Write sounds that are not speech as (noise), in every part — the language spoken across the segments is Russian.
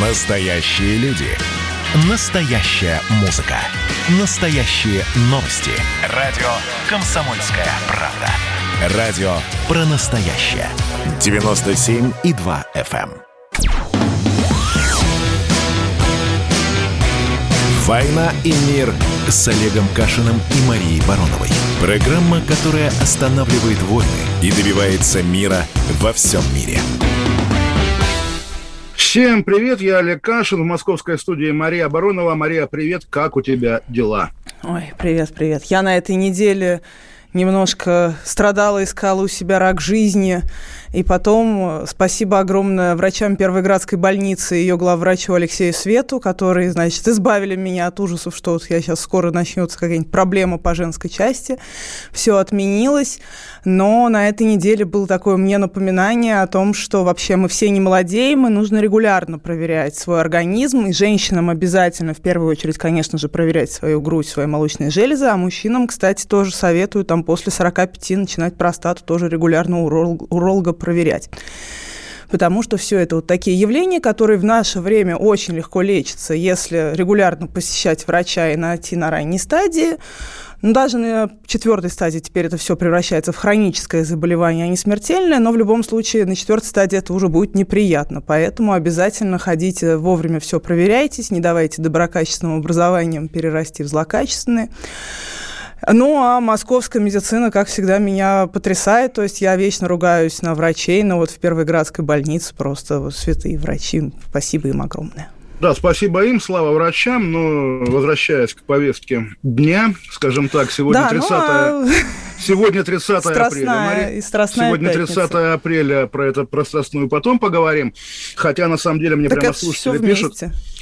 Настоящие люди. Настоящая музыка. Настоящие новости. Радио «Комсомольская правда». Радио про настоящее. 97,2 FM. эм. «Война и мир» с Олегом Кашиным и Марией Бароновой. Программа, которая останавливает войны и добивается мира во всем мире. Всем привет, я Олег Кашин в московской студии Мария Баронова. Мария, привет, как у тебя дела? Ой, привет, привет. Я на этой неделе немножко страдала, искала у себя рак жизни. И потом спасибо огромное врачам Первой больницы и ее главврачу Алексею Свету, которые, значит, избавили меня от ужасов, что вот я сейчас скоро начнется какая-нибудь проблема по женской части. Все отменилось. Но на этой неделе было такое мне напоминание о том, что вообще мы все не молодеем, и нужно регулярно проверять свой организм. И женщинам обязательно, в первую очередь, конечно же, проверять свою грудь, свои молочные железы. А мужчинам, кстати, тоже советую там после 45 начинать простату тоже регулярно уролога проверять. Потому что все это вот такие явления, которые в наше время очень легко лечатся, если регулярно посещать врача и найти на ранней стадии. Ну, даже на четвертой стадии теперь это все превращается в хроническое заболевание, а не смертельное, но в любом случае на четвертой стадии это уже будет неприятно. Поэтому обязательно ходите вовремя все проверяйтесь, не давайте доброкачественным образованием перерасти в злокачественное. Ну, а московская медицина, как всегда, меня потрясает. То есть я вечно ругаюсь на врачей, но вот в Первой градской больнице просто вот святые врачи. Спасибо им огромное. Да, спасибо им, слава врачам. Но возвращаясь к повестке дня, скажем так, сегодня да, 30 ну, а... (laughs) Сегодня 30 страстная, апреля. Мари... И сегодня 30 пятница. апреля, про это про страстную потом поговорим. Хотя, на самом деле, мне так прямо слушатели пишут...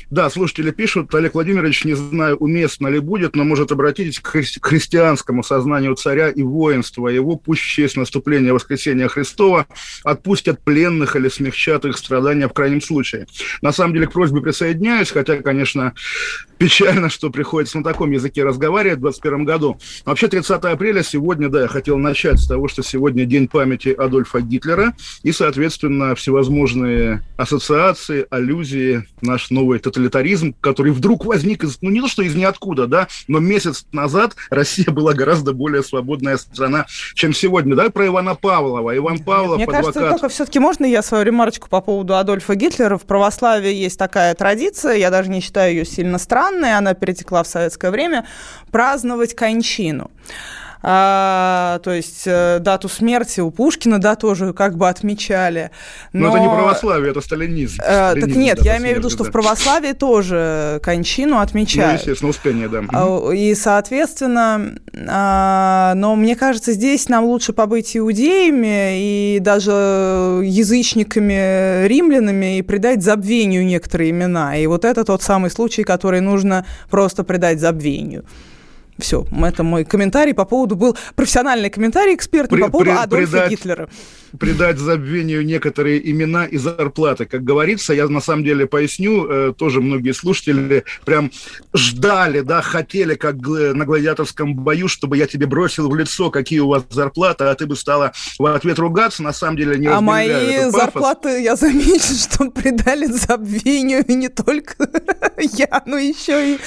Да, слушатели пишут, Олег Владимирович, не знаю, уместно ли будет, но, может, обратитесь к хри- христианскому сознанию царя и воинства его, пусть в честь наступления воскресения Христова отпустят пленных или смягчат их страдания в крайнем случае. На самом деле, к просьбе присоединяюсь, хотя, конечно, печально, что приходится на таком языке разговаривать в 2021 году. Вообще, 30 апреля сегодня, да, я хотел начать с того, что сегодня день памяти Адольфа Гитлера и, соответственно, всевозможные ассоциации, аллюзии, наш новый тоталитаризм, который вдруг возник из, ну не то что из ниоткуда, да, но месяц назад Россия была гораздо более свободная страна, чем сегодня. Да, про Ивана Павлова. Иван Павлов, Мне адвокат. кажется, только все-таки можно я свою ремарочку по поводу Адольфа Гитлера? В православии есть такая традиция, я даже не считаю ее сильно странной, она перетекла в советское время, праздновать кончину а, то есть э, дату смерти у Пушкина, да, тоже как бы отмечали. Но, Но это не православие, это сталинизм. Э, сталинизм так нет, я имею в виду, что да. в православии тоже кончину отмечают. Ну, естественно, успение, да. А, и, соответственно, а, но мне кажется, здесь нам лучше побыть иудеями и даже язычниками, римлянами и придать забвению некоторые имена. И вот это тот самый случай, который нужно просто придать забвению. Все, это мой комментарий по поводу был профессиональный комментарий экспертный по поводу при, Адольфа придать, Гитлера. Придать забвению некоторые имена и зарплаты, как говорится, я на самом деле поясню, э, тоже многие слушатели прям ждали, да, хотели, как на гладиаторском бою, чтобы я тебе бросил в лицо, какие у вас зарплаты, а ты бы стала в ответ ругаться, на самом деле не А мои зарплаты, я замечу, (laughs) что придали забвению и не только (laughs) я, но еще и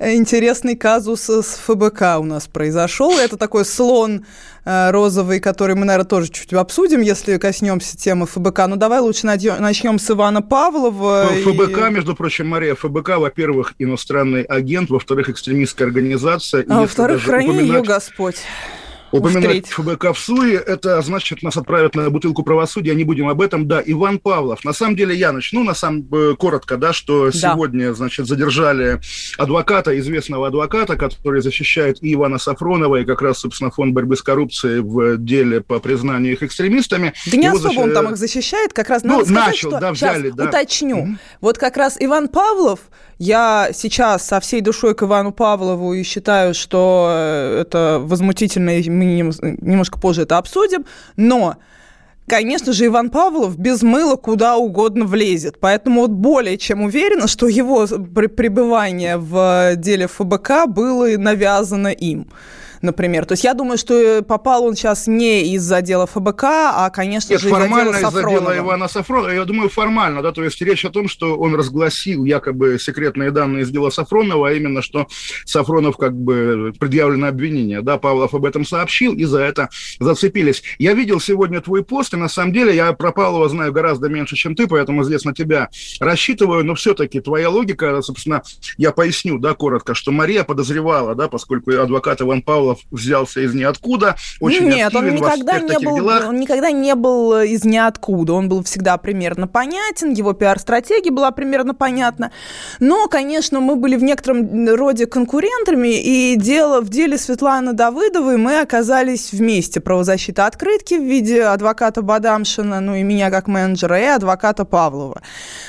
интересный казус с ФБК у нас произошел. Это такой слон э, розовый, который мы, наверное, тоже чуть обсудим, если коснемся темы ФБК. Ну, давай лучше начнем с Ивана Павлова. ФБК, и... между прочим, Мария, ФБК, во-первых, иностранный агент, во-вторых, экстремистская организация. А во-вторых, храни упоминать... ее Господь. Упоминать ФБК в это значит нас отправят на бутылку правосудия, не будем об этом. Да, Иван Павлов. На самом деле я начну, на самом э, коротко, да, что да. сегодня, значит, задержали адвоката, известного адвоката, который защищает и Ивана Сафронова, и как раз, собственно, фонд борьбы с коррупцией в деле по признанию их экстремистами. Да не Его особо защ... он там их защищает, как раз ну, надо сказать, начал, что... да, взяли, Сейчас, да. уточню. Угу. Вот как раз Иван Павлов, я сейчас со всей душой к Ивану Павлову и считаю, что э, это возмутительно, мы немножко позже это обсудим, но Конечно же, Иван Павлов без мыла куда угодно влезет. Поэтому вот более чем уверена, что его пребывание в деле ФБК было навязано им. например. То есть я думаю, что попал он сейчас не из-за дела ФБК, а, конечно Нет, же, формально из-за дела, из дела Ивана Сафронова. Я думаю, формально, да, то есть речь о том, что он разгласил якобы секретные данные из дела Сафронова, а именно, что Сафронов как бы предъявлено обвинение, да, Павлов об этом сообщил, и за это зацепились. Я видел сегодня твой пост, и на самом деле я про Павлова знаю гораздо меньше, чем ты, поэтому здесь на тебя рассчитываю, но все-таки твоя логика, собственно, я поясню, да, коротко, что Мария подозревала, да, поскольку адвокат Иван Павлов взялся из ниоткуда, очень Нет, он никогда не был, делах. он никогда не был из ниоткуда, он был всегда примерно понятен, его пиар-стратегия была примерно понятна, но, конечно, мы были в некотором роде конкурентами, и дело в деле Светланы Давыдовой мы оказались вместе. Правозащита открытки в виде адвоката Бадамшина, ну и меня как менеджера, и адвоката Павлова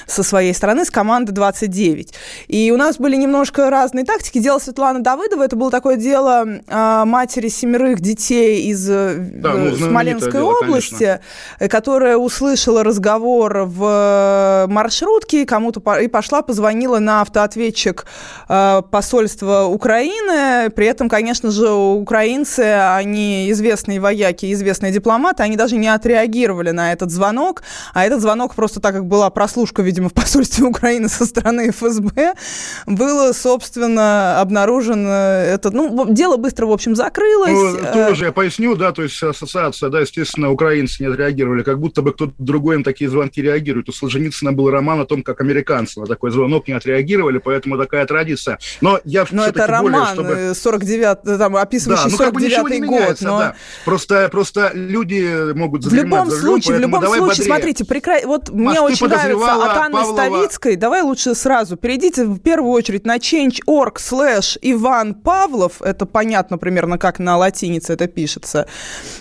со своей стороны, с команды 29. И у нас были немножко разные тактики. Дело Светланы Давыдовой, это было такое дело матери семерых детей из э, да, ну, Смоленской дело, области, конечно. которая услышала разговор в маршрутке, кому-то и пошла, позвонила на автоответчик посольства Украины. При этом, конечно же, украинцы, они известные вояки, известные дипломаты, они даже не отреагировали на этот звонок, а этот звонок просто так как была прослушка, видимо, в посольстве (laughs) Украины со стороны ФСБ, было, собственно, обнаружено это, ну, дело быстро, в общем, закрылось. Ну, э, тоже я поясню, да, то есть ассоциация, да, естественно, украинцы не отреагировали, как будто бы кто-то другой на такие звонки реагирует. У Солженицына был роман о том, как американцы на такой звонок не отреагировали, поэтому такая традиция. Но я Но это роман более, чтобы... 49, э, там, описывающий да, ну, 49-й год. Меняется, но... да. Просто, просто люди могут В любом случае, в любом случае, бодрее. смотрите, прекра... вот Маш, мне очень нравится от Анны Павлова... Ставицкой. Давай лучше сразу перейдите в первую очередь на change.org slash Иван Павлов. Это понятно примерно, как на латинице это пишется.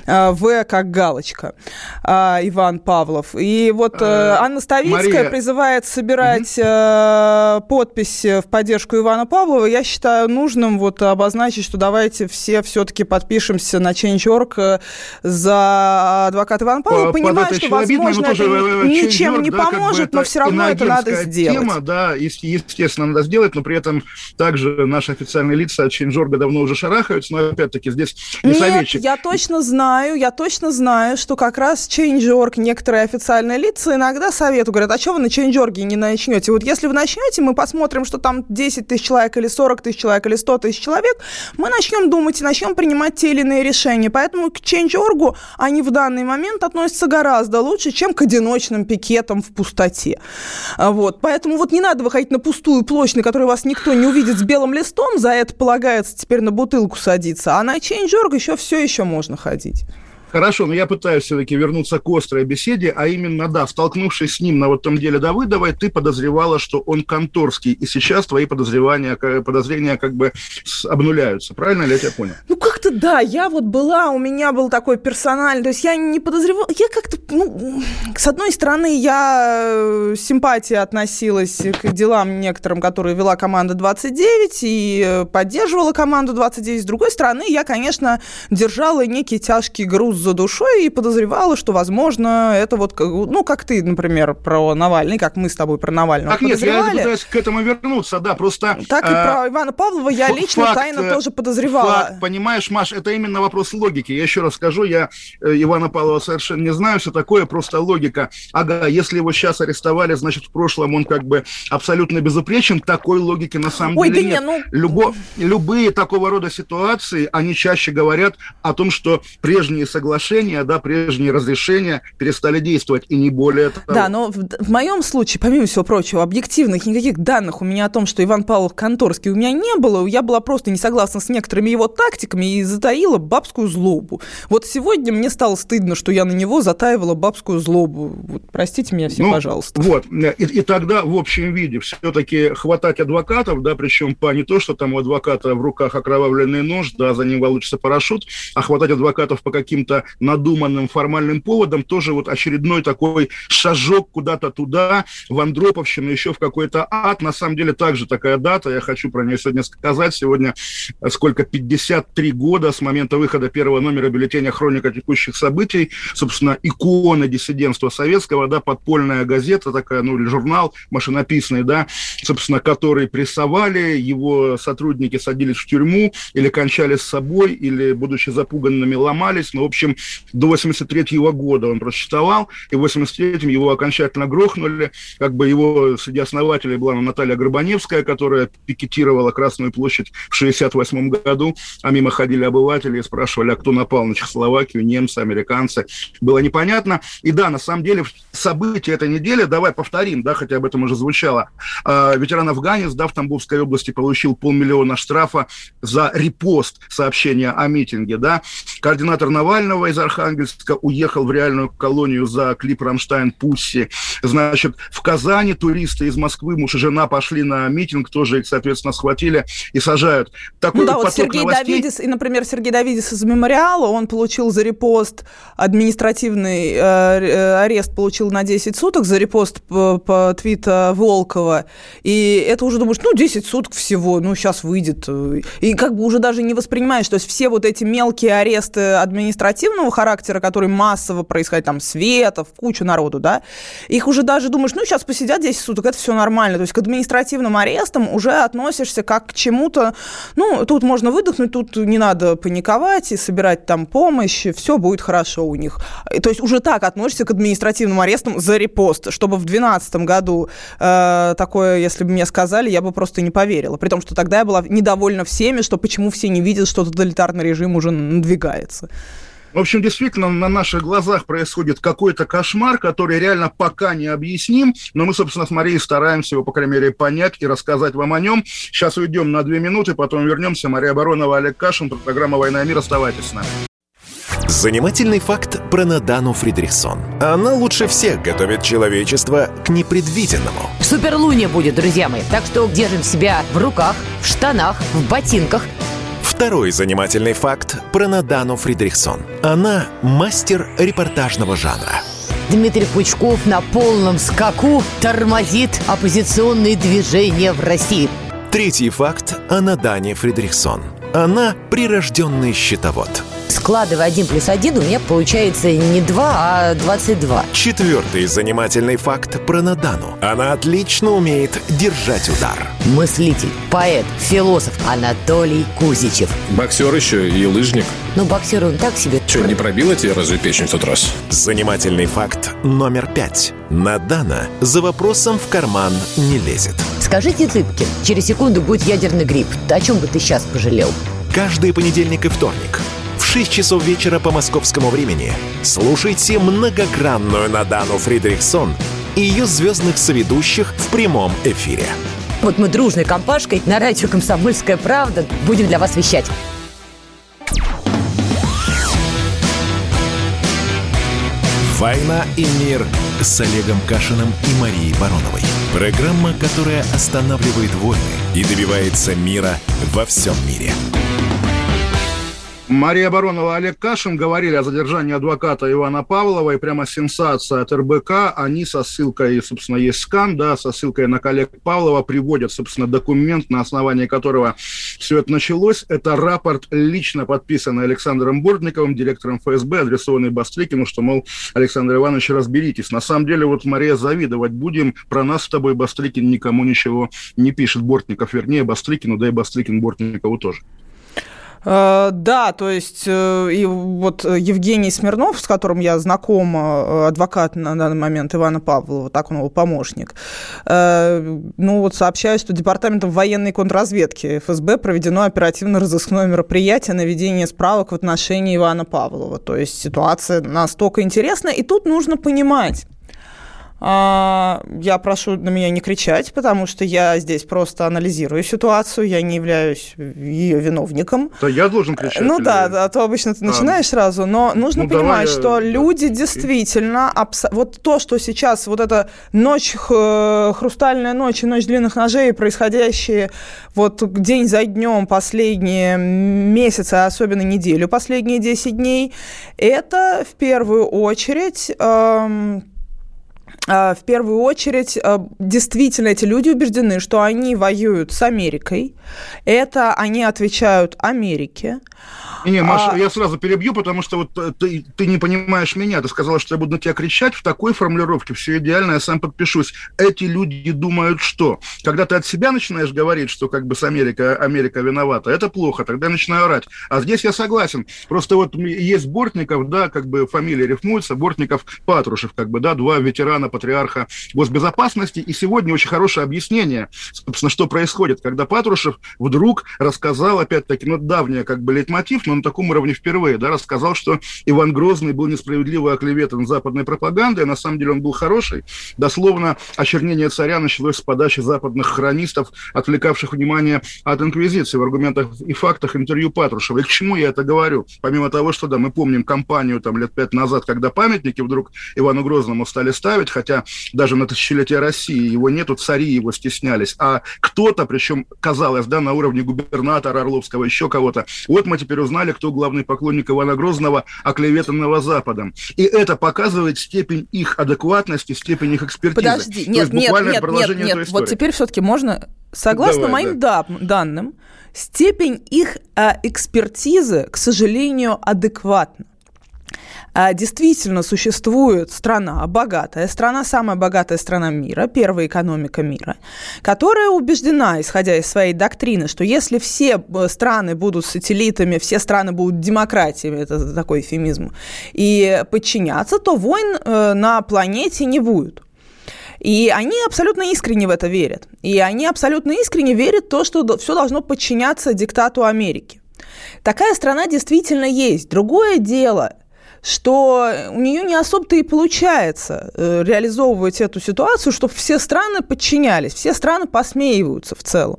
А, в как галочка. А, Иван Павлов. И вот э, э, Анна Ставицкая Мария... призывает собирать угу. подписи в поддержку Ивана Павлова. Я считаю нужным вот обозначить, что давайте все все-таки подпишемся на Change.org за адвоката Ивана Павлова. Понимаю, что, возможно, это ничем не да, поможет, как бы но все равно это надо сделать. Тема, да, естественно, надо сделать, но при этом также наши официальные лица от Change.org давно уже шарахаются, но опять-таки здесь не Нет, советчик. я точно знаю, я точно знаю, что как раз Change.org, некоторые официальные лица иногда советуют, говорят, а что вы на Change.org не начнете? Вот если вы начнете, мы посмотрим, что там 10 тысяч человек или 40 тысяч человек или 100 тысяч человек, мы начнем думать и начнем принимать те или иные решения. Поэтому к Change.org они в данный момент относятся гораздо лучше, чем к одиночным пикетам в пустоте. А, вот. Поэтому вот не надо выходить на пустую площадь, на которой вас никто не увидит с белым листом, за это полагается теперь на бутылку садиться, а на Change.org еще все еще можно ходить. Хорошо, но я пытаюсь все-таки вернуться к острой беседе, а именно, да, столкнувшись с ним на вот том деле Давыдовой, ты подозревала, что он конторский, и сейчас твои подозревания, подозрения как бы обнуляются. Правильно ли я тебя понял? Ну, как-то да, я вот была, у меня был такой персональный, то есть я не подозревала, я как-то, ну, с одной стороны, я э, симпатия относилась к делам некоторым, которые вела команда 29 и э, поддерживала команду 29, с другой стороны, я, конечно, держала некий тяжкий груз за душой и подозревала, что, возможно, это вот, ну, как ты, например, про Навальный, как мы с тобой про Навального Так нет, я пытаюсь к этому вернуться, да, просто... Так и э, про Ивана Павлова я лично факт, тайно тоже подозревала. Факт, понимаешь, Маш, это именно вопрос логики. Я еще раз скажу, я э, Ивана Павлова совершенно не знаю, что такое, просто логика. Ага, если его сейчас арестовали, значит, в прошлом он как бы абсолютно безупречен, такой логики на самом Ой, деле да нет. Не, ну... Любо, любые такого рода ситуации, они чаще говорят о том, что прежние соглашения соглашения, да, прежние разрешения перестали действовать, и не более того. Да, но в, в моем случае, помимо всего прочего, объективных никаких данных у меня о том, что Иван Павлов Конторский у меня не было, я была просто не согласна с некоторыми его тактиками и затаила бабскую злобу. Вот сегодня мне стало стыдно, что я на него затаивала бабскую злобу. Вот, простите меня все, ну, пожалуйста. Вот, и, и тогда в общем виде все-таки хватать адвокатов, да, причем по не то, что там у адвоката в руках окровавленный нож, да, за ним волочится парашют, а хватать адвокатов по каким-то каким-то надуманным формальным поводом, тоже вот очередной такой шажок куда-то туда, в Андроповщину, еще в какой-то ад. На самом деле также такая дата, я хочу про нее сегодня сказать. Сегодня э, сколько, 53 года с момента выхода первого номера бюллетеня «Хроника текущих событий». Собственно, икона диссидентства советского, да, подпольная газета такая, ну, или журнал машинописный, да, собственно, который прессовали, его сотрудники садились в тюрьму или кончали с собой, или, будучи запуганными, ломались. Ну, в общем, до 83 -го года он просуществовал, и в 83-м его окончательно грохнули. Как бы его среди основателей была Наталья Горбаневская, которая пикетировала Красную площадь в 68 году, а мимо ходили обыватели и спрашивали, а кто напал на Чехословакию, немцы, американцы. Было непонятно. И да, на самом деле, события этой недели, давай повторим, да, хотя об этом уже звучало. А, ветеран Афганец, да, в Тамбовской области получил полмиллиона штрафа за репост сообщения о митинге, да. Координатор Навального из Архангельска уехал в реальную колонию за клип «Rammstein Pussy». Значит, в Казани туристы из Москвы, муж и жена пошли на митинг, тоже их, соответственно, схватили и сажают. Такой ну да, вот Сергей новостей... Давидис, и, например, Сергей Давидис из «Мемориала», он получил за репост административный э, э арест, получил на 10 суток за репост по, по твита Волкова. И это уже думаешь, ну, 10 суток всего, ну, сейчас выйдет. И как бы уже даже не воспринимаешь, то есть все вот эти мелкие аресты административного характера, которые массово происходят, там, Светов, кучу народу, да, их уже даже думаешь, ну, сейчас посидят 10 суток, это все нормально. То есть к административным арестам уже относишься как к чему-то, ну, тут можно выдохнуть, тут не надо паниковать и собирать там помощь, все будет хорошо у них. То есть уже так относишься к административным арестам за репост, чтобы в 2012 году э, такое, если бы мне сказали, я бы просто не поверила. При том, что тогда я была недовольна всеми, что почему все не видят, что тоталитарный режим уже надвигается. В общем, действительно, на наших глазах происходит какой-то кошмар, который реально пока не объясним, но мы, собственно, с Марией стараемся его, по крайней мере, понять и рассказать вам о нем. Сейчас уйдем на две минуты, потом вернемся. Мария Баронова, Олег Кашин, программа «Война и мир». Оставайтесь с нами. Занимательный факт про Надану Фридрихсон. Она лучше всех готовит человечество к непредвиденному. Суперлуния будет, друзья мои. Так что держим себя в руках, в штанах, в ботинках. Второй занимательный факт про Надану Фридрихсон. Она мастер репортажного жанра. Дмитрий Пучков на полном скаку тормозит оппозиционные движения в России. Третий факт о Надане Фридрихсон. Она прирожденный счетовод – Складывая 1 плюс 1, у меня получается не 2, а 22. Четвертый занимательный факт про Надану. Она отлично умеет держать удар. Мыслитель, поэт, философ Анатолий Кузичев. Боксер еще и лыжник. Ну, боксер он так себе. Че, не пробила тебе разве печень в тот раз? Занимательный факт номер пять. Надана за вопросом в карман не лезет. Скажите, Цыпкин, через секунду будет ядерный грипп. О чем бы ты сейчас пожалел? Каждый понедельник и вторник в 6 часов вечера по московскому времени слушайте многогранную Надану Фридрихсон и ее звездных соведущих в прямом эфире. Вот мы дружной компашкой на радио «Комсомольская правда» будем для вас вещать. «Война и мир» с Олегом Кашиным и Марией Бароновой. Программа, которая останавливает войны и добивается мира во всем мире. Мария Баронова, Олег Кашин говорили о задержании адвоката Ивана Павлова, и прямо сенсация от РБК. Они со ссылкой, собственно, есть скан, да, со ссылкой на коллег Павлова приводят, собственно, документ, на основании которого все это началось. Это рапорт, лично подписанный Александром Бортниковым, директором ФСБ, адресованный Бастрыкину, что, мол, Александр Иванович, разберитесь. На самом деле, вот, Мария, завидовать будем. Про нас с тобой Бастрыкин никому ничего не пишет. Бортников, вернее, Бастрыкину, да и Бастрыкин Бортникову тоже. Э, да, то есть э, и вот Евгений Смирнов, с которым я знакома, э, адвокат на данный момент Ивана Павлова, так он его помощник, ну вот сообщаю, что Департаментом военной контрразведки ФСБ проведено оперативно-розыскное мероприятие на ведение справок в отношении Ивана Павлова. То есть ситуация настолько интересна, и тут нужно понимать, я прошу на меня не кричать, потому что я здесь просто анализирую ситуацию, я не являюсь ее виновником. Да я должен кричать. Ну или... да, а то обычно ты начинаешь а, сразу, но нужно ну, понимать, что я... люди действительно, абс... вот то, что сейчас, вот эта ночь, хрустальная ночь и ночь длинных ножей, происходящие вот день за днем последние месяцы, а особенно неделю, последние 10 дней, это в первую очередь... Эм, а, в первую очередь, а, действительно эти люди убеждены, что они воюют с Америкой. Это они отвечают Америке. Не, Маша, а... я сразу перебью, потому что вот э, ты, ты не понимаешь меня. Ты сказала, что я буду на тебя кричать. В такой формулировке все идеально, я сам подпишусь. Эти люди думают, что? Когда ты от себя начинаешь говорить, что как бы с Америка, Америка виновата, это плохо, тогда я начинаю орать. А здесь я согласен. Просто вот есть Бортников, да, как бы фамилия рифмуется, Бортников, Патрушев, как бы, да, два ветерана, патриарха госбезопасности. И сегодня очень хорошее объяснение, собственно, что происходит, когда Патрушев вдруг рассказал, опять-таки, ну, давнее как бы лейтмотив, но на таком уровне впервые, да, рассказал, что Иван Грозный был несправедливо оклеветан западной пропагандой, а на самом деле он был хороший. Дословно, очернение царя началось с подачи западных хронистов, отвлекавших внимание от инквизиции в аргументах и фактах интервью Патрушева. И к чему я это говорю? Помимо того, что, да, мы помним кампанию там лет пять назад, когда памятники вдруг Ивану Грозному стали ставить, хотя даже на тысячелетие России его нету, цари его стеснялись, а кто-то, причем казалось, да, на уровне губернатора Орловского, еще кого-то, вот мы теперь узнали, кто главный поклонник Ивана Грозного, оклеветанного Западом. И это показывает степень их адекватности, степень их экспертизы. Подожди, нет, нет, нет, нет, нет, вот теперь все-таки можно, согласно Давай, моим да. данным, степень их а, экспертизы, к сожалению, адекватна. А, действительно существует страна, богатая страна, самая богатая страна мира, первая экономика мира, которая убеждена, исходя из своей доктрины, что если все э, страны будут сателлитами, все страны будут демократиями, это такой эфемизм, и подчиняться, то войн э, на планете не будет. И они абсолютно искренне в это верят. И они абсолютно искренне верят в то, что все должно подчиняться диктату Америки. Такая страна действительно есть. Другое дело, что у нее не особо-то и получается э, реализовывать эту ситуацию, чтобы все страны подчинялись, все страны посмеиваются в целом.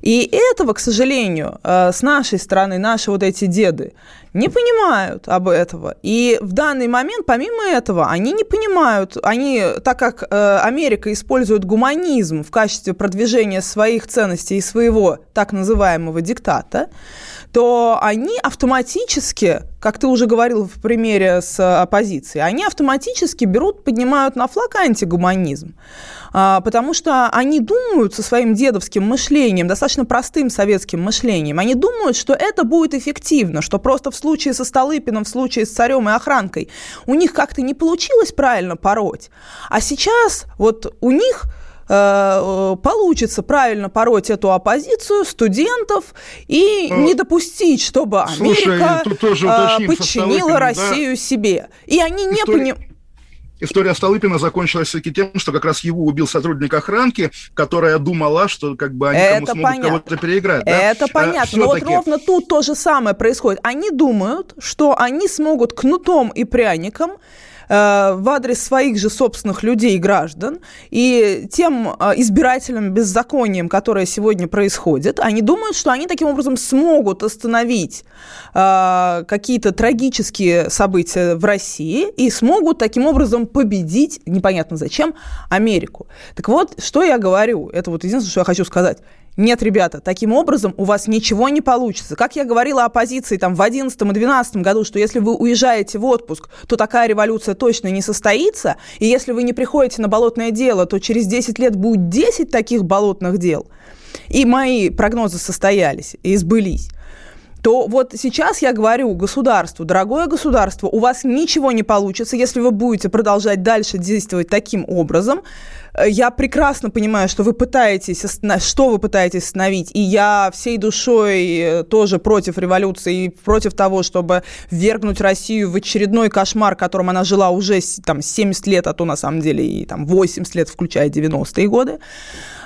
И этого, к сожалению, э, с нашей стороны, наши вот эти деды не понимают об этого. И в данный момент, помимо этого, они не понимают, они, так как э, Америка использует гуманизм в качестве продвижения своих ценностей и своего так называемого диктата, то они автоматически, как ты уже говорил в примере с оппозицией, они автоматически берут, поднимают на флаг антигуманизм. А, потому что они думают со своим дедовским мышлением, достаточно простым советским мышлением, они думают, что это будет эффективно, что просто в случае со Столыпиным, в случае с царем и охранкой у них как-то не получилось правильно пороть. А сейчас вот у них Э, получится правильно пороть эту оппозицию студентов и ну, не допустить, чтобы Америка Слушай, э, подчинила Россию да? себе. И они не понимают история Столыпина закончилась все-таки тем, что как раз его убил сотрудник охранки, которая думала, что как бы они Это смогут кого-то переиграть. Да? Это понятно. Но вот ровно тут то же самое происходит. Они думают, что они смогут кнутом и пряником Э, в адрес своих же собственных людей граждан, и тем э, избирательным беззаконием, которое сегодня происходит, они думают, что они таким образом смогут остановить э, какие-то трагические события в России и смогут таким образом победить, непонятно зачем, Америку. Так вот, что я говорю, это вот единственное, что я хочу сказать. Нет, ребята, таким образом у вас ничего не получится. Как я говорила оппозиции там, в 2011 и 2012 году, что если вы уезжаете в отпуск, то такая революция точно не состоится, и если вы не приходите на болотное дело, то через 10 лет будет 10 таких болотных дел. И мои прогнозы состоялись и сбылись то вот сейчас я говорю государству, дорогое государство, у вас ничего не получится, если вы будете продолжать дальше действовать таким образом. Э, я прекрасно понимаю, что вы пытаетесь, что вы пытаетесь остановить, и я всей душой э, тоже против революции и против того, чтобы ввергнуть Россию в очередной кошмар, которым она жила уже там 70 лет, а то на самом деле и там 80 лет, включая 90-е годы.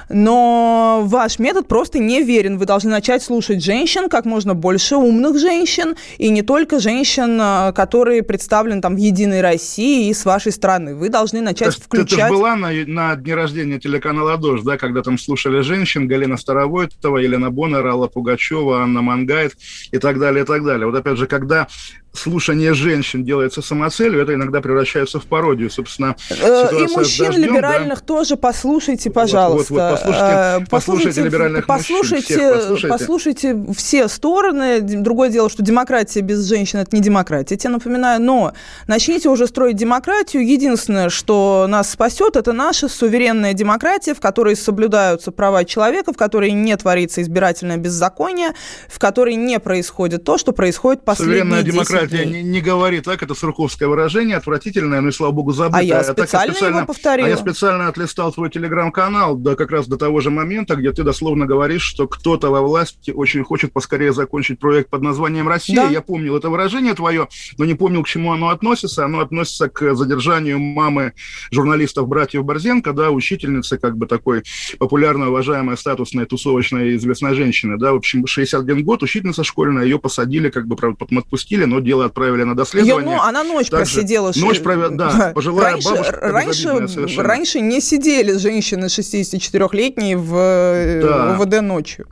Но ваш метод просто не верен. Вы должны начать слушать женщин, как можно больше умных женщин, и не только женщин, э, которые представлены там в «Единой России» и с вашей стороны. Вы должны начать ты, включать... Ты была на, на дне рождения телеканала «Дождь», да, когда там слушали женщин, Галина Старовойтова, Елена Боннер, Алла Пугачева, Анна Мангайт и так далее, и так далее. Вот опять же, когда слушание женщин делается самоцелью, это иногда превращается в пародию, собственно. Э, и мужчин дождем, либеральных да? тоже послушайте, пожалуйста. Вот, вот, вот, послушайте, э, послушайте, либеральных послушайте, мужчин, послушайте. послушайте все стороны. Другое дело, что демократия без женщин – это не демократия, я тебе напоминаю. Но начните уже строить демократию. Единственное, что нас спасет, это наша суверенная демократия, в которой соблюдаются права человека, в которой не творится избирательное беззаконие, в которой не происходит то, что происходит последние Суверенная демократия кстати, не, не говори так, это сурковское выражение, отвратительное, но и, слава богу, забытое. А я специально, так, специально его повторила. А я специально отлистал твой телеграм-канал, да, как раз до того же момента, где ты дословно говоришь, что кто-то во власти очень хочет поскорее закончить проект под названием «Россия». Да. Я помнил это выражение твое, но не помнил, к чему оно относится. Оно относится к задержанию мамы журналистов братьев Борзенко, да, учительницы, как бы такой популярной, уважаемой, статусной, тусовочной, известной женщины, да, в общем, 61 год, учительница школьная, ее посадили, как бы, правда, потом отпустили, но дело отправили на доследование. Ее, ну, она ночь Также просидела. Ночь провела, да, пожилая раньше, бабушка. Раньше, раньше не сидели женщины 64-летние в э, да. УВД ночью.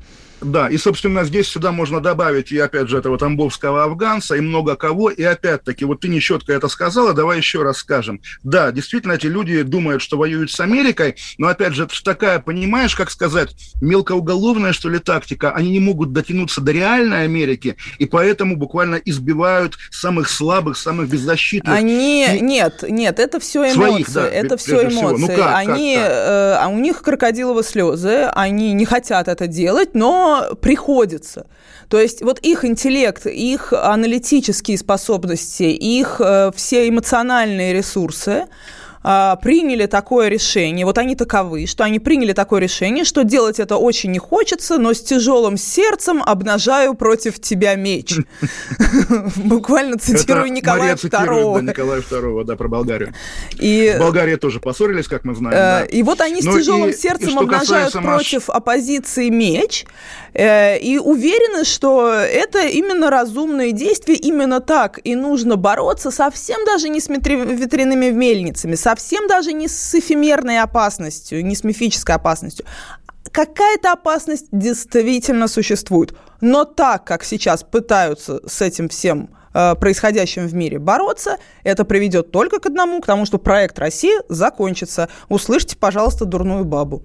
Да, и, собственно, здесь сюда можно добавить и, опять же, этого тамбовского афганца, и много кого. И, опять-таки, вот ты нечетко это сказала, давай еще раз скажем. Да, действительно, эти люди думают, что воюют с Америкой, но, опять же, это же такая, понимаешь, как сказать, мелкоуголовная, что ли, тактика. Они не могут дотянуться до реальной Америки, и поэтому буквально избивают самых слабых, самых беззащитных. Они... И... Нет, нет, это все эмоции. Своих, да, это все эмоции. Ну, как, они... Как, как? Э, а у них крокодиловые слезы, они не хотят это делать, но приходится. То есть вот их интеллект, их аналитические способности, их э, все эмоциональные ресурсы, а, приняли такое решение, вот они таковы, что они приняли такое решение, что делать это очень не хочется, но с тяжелым сердцем обнажаю против тебя меч. (laughs) Буквально цитирую Николая II. Николая II, да, про Болгарию. И Болгария тоже поссорились, как мы знаем. Э, и вот они с ну тяжелым сердцем обнажают против оппозиции меч э, и уверены, что это именно разумные действия, именно так и нужно бороться совсем даже не с ветряными мельницами, совсем даже не с эфемерной опасностью, не с мифической опасностью. Какая-то опасность действительно существует. Но так, как сейчас пытаются с этим всем э, происходящим в мире бороться, это приведет только к одному, к тому, что проект России закончится. Услышьте, пожалуйста, дурную бабу.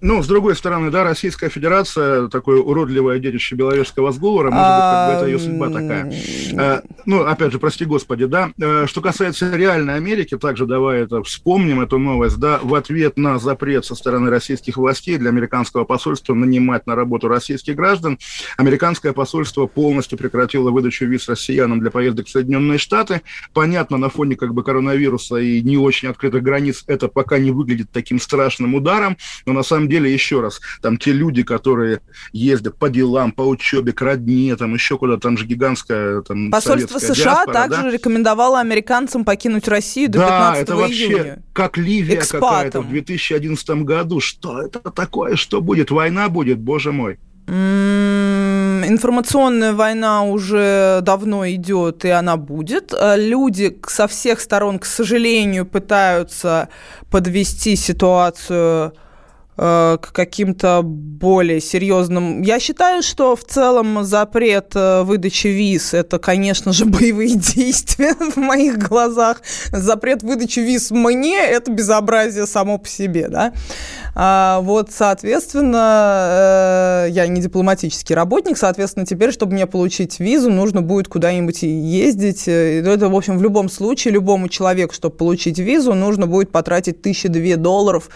Ну, с другой стороны, да, Российская Федерация, такое уродливое детище Беловежского сговора, может быть, как бы это ее судьба такая. А, ну, опять же, прости господи, да. Э, что касается реальной Америки, также давай это вспомним, эту новость, да, в ответ на запрет со стороны российских властей для американского посольства нанимать на работу российских граждан, американское посольство полностью прекратило выдачу виз россиянам для поездок в Соединенные Штаты. Понятно, на фоне как бы коронавируса и не очень открытых границ это пока не выглядит таким страшным ударом, но на самом деле, еще раз, там те люди, которые ездят по делам, по учебе, к родне, там еще куда-то, там же гигантская там, Посольство США диаспора, также да? рекомендовало американцам покинуть Россию до да, 15 это вообще июня. как Ливия какая-то в 2011 году. Что это такое? Что будет? Война будет? Боже мой. Информационная война уже давно идет, и она будет. Э, люди со всех сторон, к сожалению, пытаются подвести ситуацию к каким-то более серьезным. Я считаю, что в целом запрет э, выдачи виз – это, конечно же, (laughs) боевые действия (laughs) в моих глазах. Запрет выдачи виз мне – это безобразие само по себе, да. А вот, соответственно, э, я не дипломатический работник, соответственно, теперь, чтобы мне получить визу, нужно будет куда-нибудь ездить. Это, в общем, в любом случае, любому человеку, чтобы получить визу, нужно будет потратить тысячи две долларов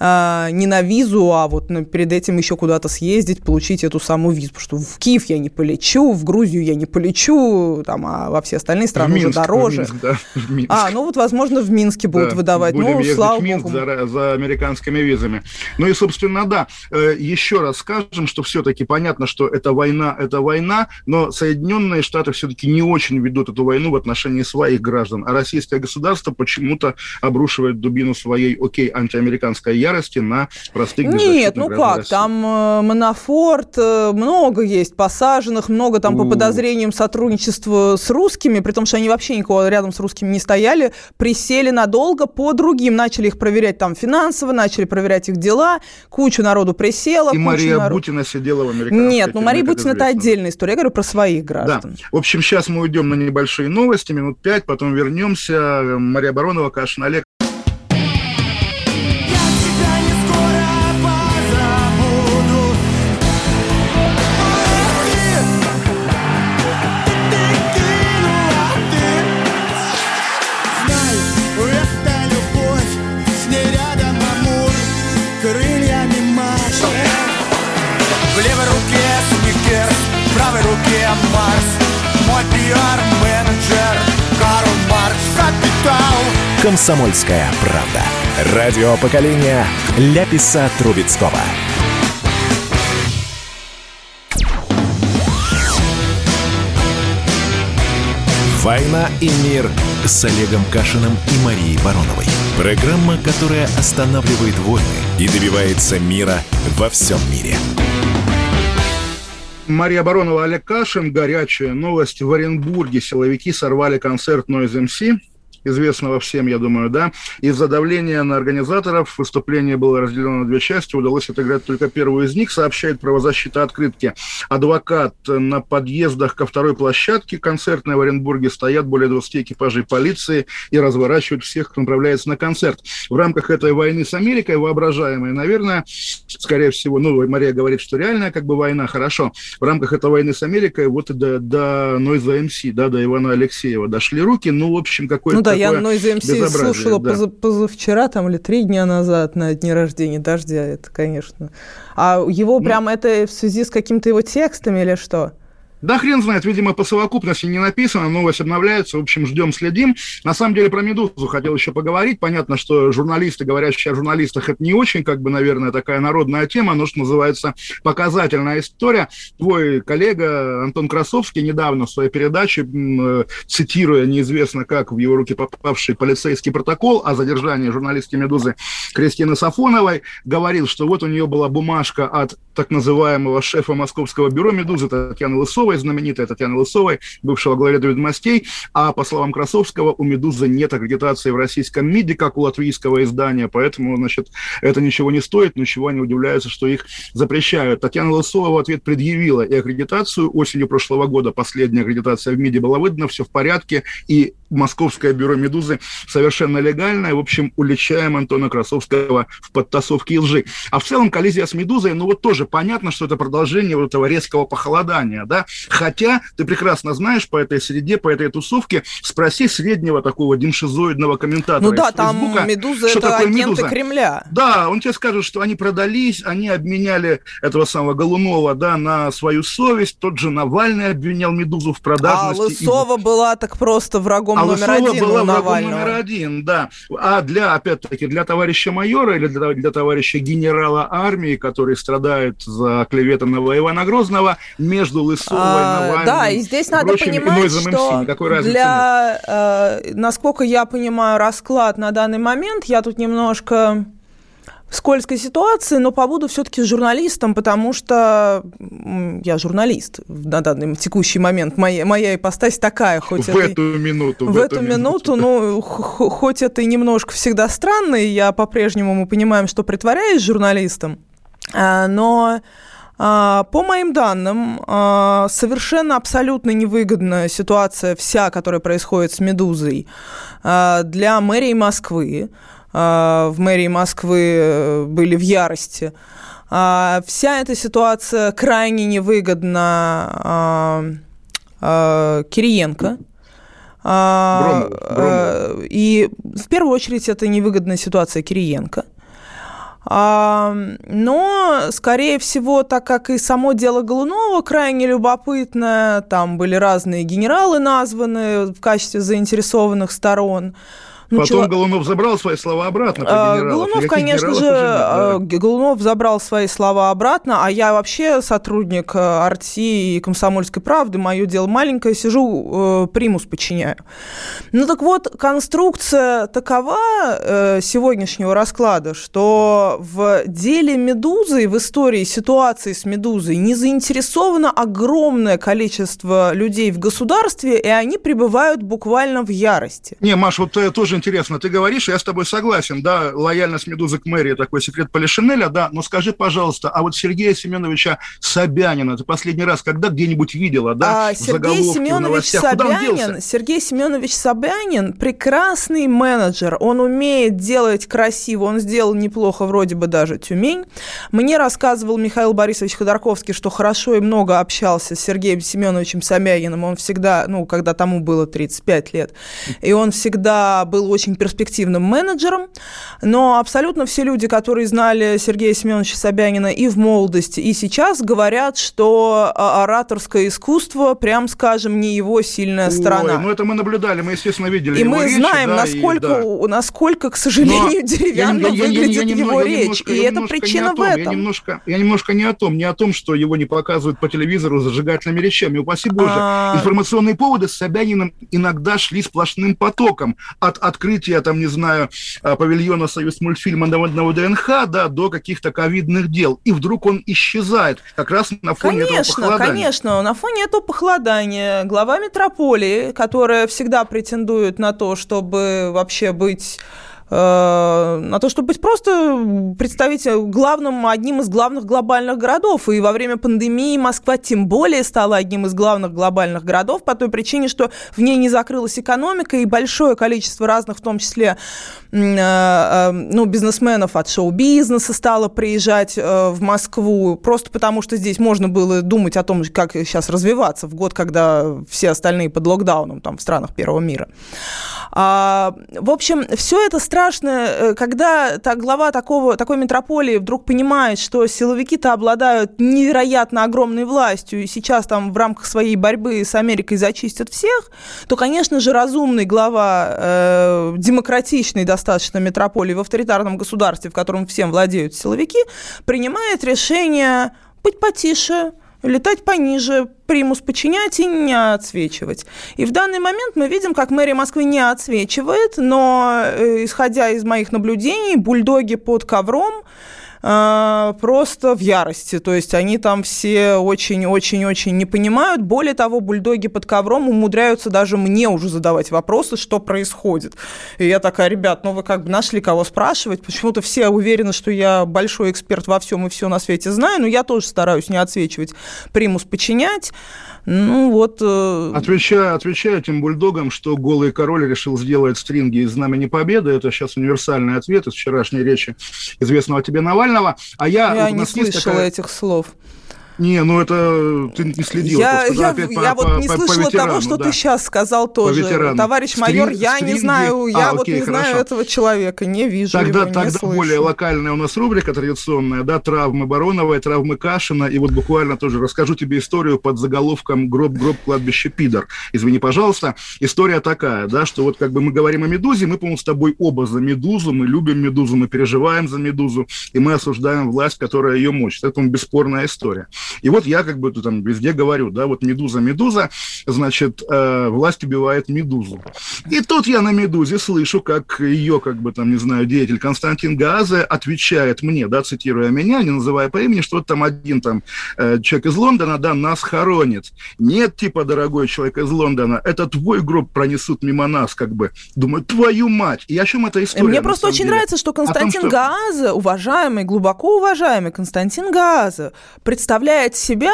а, не на визу, а вот на, перед этим еще куда-то съездить, получить эту самую визу. Потому что в Киев я не полечу, в Грузию я не полечу, там, а во все остальные страны Минск, уже дороже. В Минск, да, (laughs) в Минск. А, ну вот, возможно, в Минске будут да, выдавать. Будем ну, ездить слава в Минск Богу. За, за американскими визами. Ну и, собственно, да, э, еще раз скажем, что все-таки понятно, что это война, это война, но Соединенные Штаты все-таки не очень ведут эту войну в отношении своих граждан, а российское государство почему-то обрушивает дубину своей, окей, антиамериканской ярости на простых Нет, ну как, России. там э, Монофорт, э, много есть посаженных, много там У... по подозрениям сотрудничества с русскими, при том, что они вообще никого рядом с русскими не стояли, присели надолго по другим, начали их проверять там финансово, начали проверять их дела, кучу народу присела. И Мария народ... Бутина сидела в американской Нет, ну Мария Бутина это отдельная история, я говорю про своих граждан. Да. В общем, сейчас мы уйдем на небольшие новости, минут пять, потом вернемся. Мария Баронова, Кашин Олег. «Комсомольская правда». Радио поколения Ляписа Трубецкого. «Война и мир» с Олегом Кашиным и Марией Бароновой. Программа, которая останавливает войны и добивается мира во всем мире. Мария Баронова, Олег Кашин. Горячая новость. В Оренбурге силовики сорвали концерт Noise MC известного всем, я думаю, да. Из-за давления на организаторов выступление было разделено на две части. Удалось отыграть только первую из них, сообщает правозащита открытки. Адвокат на подъездах ко второй площадке концертной в Оренбурге стоят более 20 экипажей полиции и разворачивают всех, кто направляется на концерт. В рамках этой войны с Америкой, воображаемой, наверное, скорее всего, ну, Мария говорит, что реальная как бы война, хорошо. В рамках этой войны с Америкой вот и до, до Нойза МС, да, до Ивана Алексеева дошли руки. Ну, в общем, какой-то ну, да, я из МС слушала да. позавчера там или три дня назад на дне рождения Дождя, это, конечно. А его ну, прям это в связи с какими-то его текстами или что? Да хрен знает, видимо, по совокупности не написано, новость обновляется, в общем, ждем, следим. На самом деле про «Медузу» хотел еще поговорить. Понятно, что журналисты, говорящие о журналистах, это не очень, как бы, наверное, такая народная тема, но, что называется, показательная история. Твой коллега Антон Красовский недавно в своей передаче, э, цитируя неизвестно как в его руки попавший полицейский протокол о задержании журналистки «Медузы» Кристины Сафоновой, говорил, что вот у нее была бумажка от так называемого шефа московского бюро «Медузы» Татьяны Лысовой, Лысовой, знаменитая Татьяна Лысовой, бывшего главреда ведомостей, а по словам Красовского, у «Медузы» нет аккредитации в российском МИДе, как у латвийского издания, поэтому, значит, это ничего не стоит, ничего они удивляются, что их запрещают. Татьяна Лысова в ответ предъявила и аккредитацию. Осенью прошлого года последняя аккредитация в МИДе была выдана, все в порядке, и московское бюро «Медузы» совершенно легальное. В общем, уличаем Антона Красовского в подтасовке и лжи. А в целом коллизия с «Медузой», ну вот тоже понятно, что это продолжение вот этого резкого похолодания, да. Хотя ты прекрасно знаешь по этой среде, по этой тусовке, спроси среднего такого демшизоидного комментатора Ну да, там Фейсбука, «Медуза» что это такое агенты «Медуза». Кремля. Да, он тебе скажет, что они продались, они обменяли этого самого Голунова, да, на свою совесть. Тот же Навальный обвинял «Медузу» в продажности. А Лысова и... была так просто врагом врагом а номер один была у Навального. номер один, да. А для, опять-таки, для товарища майора или для, для товарища генерала армии, который страдает за клеветанного Ивана Грозного, между Лысовой, а, Навальным... Да, и здесь надо прочим, понимать, что для, э, насколько я понимаю расклад на данный момент, я тут немножко скользкой ситуации, но побуду все-таки журналистом, потому что я журналист на данный текущий момент. Моя, моя ипостась такая, хоть в это... эту минуту. В, в эту, эту минуту, ну, хоть это и немножко всегда странно, и я по-прежнему, мы понимаем, что притворяюсь журналистом, а, но... А, по моим данным, а, совершенно абсолютно невыгодная ситуация вся, которая происходит с «Медузой» для мэрии Москвы. А, в мэрии Москвы э, были в ярости. А, вся эта ситуация крайне невыгодна а, Кириенко. Бром, Бром. И в первую очередь это невыгодная ситуация Кириенко. Но, скорее всего, так как и само дело Голунова крайне любопытное, там были разные генералы названы в качестве заинтересованных сторон, Ну, Потом чел... Голунов забрал свои слова обратно. А, Голунов, конечно же, да. Э, Голунов забрал свои слова обратно, а я вообще сотрудник э, Арти и Комсомольской правды, мое дело маленькое, сижу, э, примус подчиняю. Ну так вот, конструкция такова сегодняшнего расклада, что в деле Медузы, в истории ситуации с Медузой не заинтересовано огромное количество людей в государстве, и они пребывают буквально в ярости. Не, Маш, вот тоже интересно. Ты говоришь, я с тобой согласен, да, лояльность Медузы к мэрии такой секрет Полишинеля, да, но скажи, пожалуйста, а вот Сергея Семеновича Собянина ты последний раз когда где-нибудь видела, да, а, Сергей Семенович Собянин, Сергей Семенович Собянин прекрасный менеджер, он умеет делать красиво, он сделал неплохо вроде бы даже Тюмень. Мне рассказывал Михаил Борисович Ходорковский, что хорошо и много общался с Сергеем Семеновичем Собяниным, он всегда, ну, когда тому было 35 лет, и он всегда был очень перспективным менеджером, но абсолютно все люди, которые знали Сергея Семеновича Собянина и в молодости, и сейчас, говорят, что а, ораторское искусство, прям скажем, не его сильная сторона. Ой, ну это мы наблюдали, мы, естественно, видели И мы речи, знаем, да, насколько, и, да. насколько, к сожалению, Но деревянно я, я, выглядит я, я, я, его я речь, немножко, и это причина в этом. Я немножко, я немножко не о том, не о том, что его не показывают по телевизору зажигательными речами. Упаси Боже, а... информационные поводы с Собяниным иногда шли сплошным потоком от открытия, там, не знаю, а, павильона «Союз мультфильма» на ВДНХ, да, до каких-то ковидных дел. И вдруг он исчезает как раз на фоне конечно, этого похолодания. Конечно, на фоне этого похолодания глава метрополии, которая всегда претендует на то, чтобы вообще быть на то, чтобы быть просто представителем главным, одним из главных глобальных городов. И во время пандемии Москва тем более стала одним из главных глобальных городов по той причине, что в ней не закрылась экономика, и большое количество разных, в том числе э, э, ну, бизнесменов от шоу-бизнеса стало приезжать в Москву, просто потому что здесь можно было думать о том, как сейчас развиваться в год, когда все остальные под локдауном там, в странах первого мира. А, в общем, все это страшно страшно, э, когда та, глава такого, такой метрополии вдруг понимает, что силовики-то обладают невероятно огромной властью, и сейчас там в рамках своей борьбы с Америкой зачистят всех, то, конечно же, разумный глава э, демократичной достаточно метрополии в авторитарном государстве, в котором всем владеют силовики, принимает решение быть потише, летать пониже, примус подчинять и не отсвечивать. И в данный момент мы видим, как мэрия Москвы не отсвечивает, но, э, исходя из моих наблюдений, бульдоги под ковром а, просто в ярости. То есть они там все очень-очень-очень не понимают. Более того, бульдоги под ковром умудряются даже мне уже задавать вопросы, что происходит. И я такая, ребят, ну вы как бы нашли кого спрашивать. Почему-то все уверены, что я большой эксперт во всем и все на свете знаю, но я тоже стараюсь не отсвечивать, примус подчинять. Ну вот... Э... Отвечаю, отвечаю этим бульдогам, что голый король решил сделать стринги из Знамени Победы. Это сейчас универсальный ответ из вчерашней речи известного тебе Навального. А я... Я не слышала такая... этих слов. Не, ну это ты не следил. Я, я, я по, вот не по, слышала по того, что да. ты сейчас сказал тоже. Товарищ майор, я стринги... не знаю, я а, вот окей, не хорошо. знаю этого человека, не вижу Тогда, его, тогда слышу. более локальная у нас рубрика традиционная, да, травмы Бароновой, травмы Кашина, и вот буквально тоже расскажу тебе историю под заголовком «Гроб-гроб кладбище Пидор». Извини, пожалуйста. История такая, да, что вот как бы мы говорим о Медузе, мы, по-моему, с тобой оба за Медузу, мы любим Медузу, мы переживаем за Медузу, и мы осуждаем власть, которая ее мочит. Это, бесспорная история. И вот я как бы там везде говорю, да, вот медуза, медуза, значит, э, власть убивает медузу. И тут я на медузе слышу, как ее, как бы там, не знаю, деятель Константин Газе отвечает мне, да, цитируя меня, не называя по имени, что там один там э, человек из Лондона, да, нас хоронит. Нет, типа, дорогой человек из Лондона, это твой гроб пронесут мимо нас, как бы. Думаю, твою мать. И о чем эта история? Мне просто очень деле? нравится, что Константин том, что... Газе, уважаемый, глубоко уважаемый Константин Газе, представляет себе себя,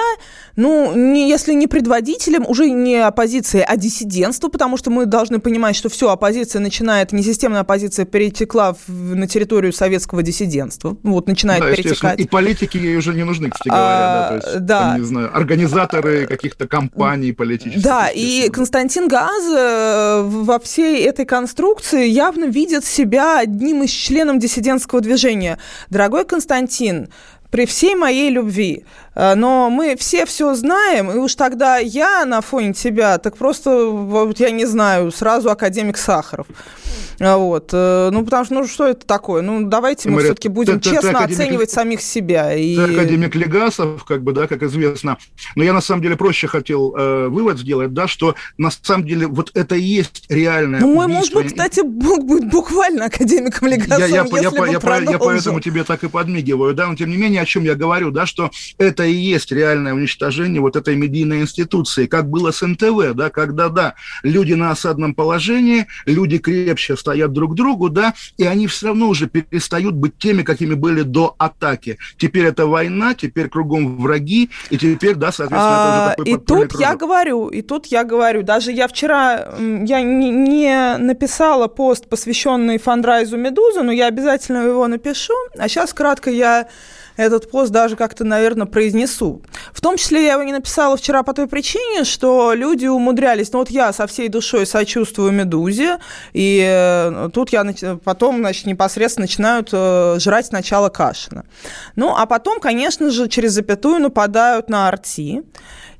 ну, не, если не предводителем, уже не оппозиции, а диссидентство, потому что мы должны понимать, что все, оппозиция начинает, несистемная оппозиция перетекла в, на территорию советского диссидентства, вот, начинает да, перетекать. И политики ей уже не нужны, кстати говоря, а, да, то есть, да. Там, не знаю, организаторы каких-то кампаний политических. Да, и Константин Газ э, во всей этой конструкции явно видит себя одним из членов диссидентского движения. Дорогой Константин, при всей моей любви, но мы все все знаем, и уж тогда я на фоне тебя, так просто, вот я не знаю, сразу академик Сахаров. А вот. Э, ну, потому что, ну, что это такое? Ну, давайте мы все-таки будем ты, честно ты, ты оценивать самих себя. И... Ты академик Легасов, как бы, да, как известно. Но я, на самом деле, проще хотел э, вывод сделать, да, что, на самом деле, вот это и есть реальное Ну, мой муж бы, кстати, мог быть буквально академиком Легасовым, я, я, если я, бы я, я, я поэтому тебе так и подмигиваю, да, но, тем не менее, о чем я говорю, да, что это и есть реальное уничтожение вот этой медийной институции, как было с НТВ, да, когда, да, люди на осадном положении, люди крепче стоят друг к другу, да, и они все равно уже перестают быть теми, какими были до атаки. Теперь это война, теперь кругом враги, и теперь, да, соответственно, а, это уже такой И тут кружок. я говорю, и тут я говорю, даже я вчера, я не, не написала пост, посвященный фандрайзу «Медузы», но я обязательно его напишу, а сейчас кратко я этот пост даже как-то, наверное, произнесу. В том числе я его не написала вчера по той причине, что люди умудрялись, ну вот я со всей душой сочувствую «Медузе», и э, тут я потом, значит, непосредственно начинают э, жрать сначала Кашина. Ну, а потом, конечно же, через запятую нападают на Арти,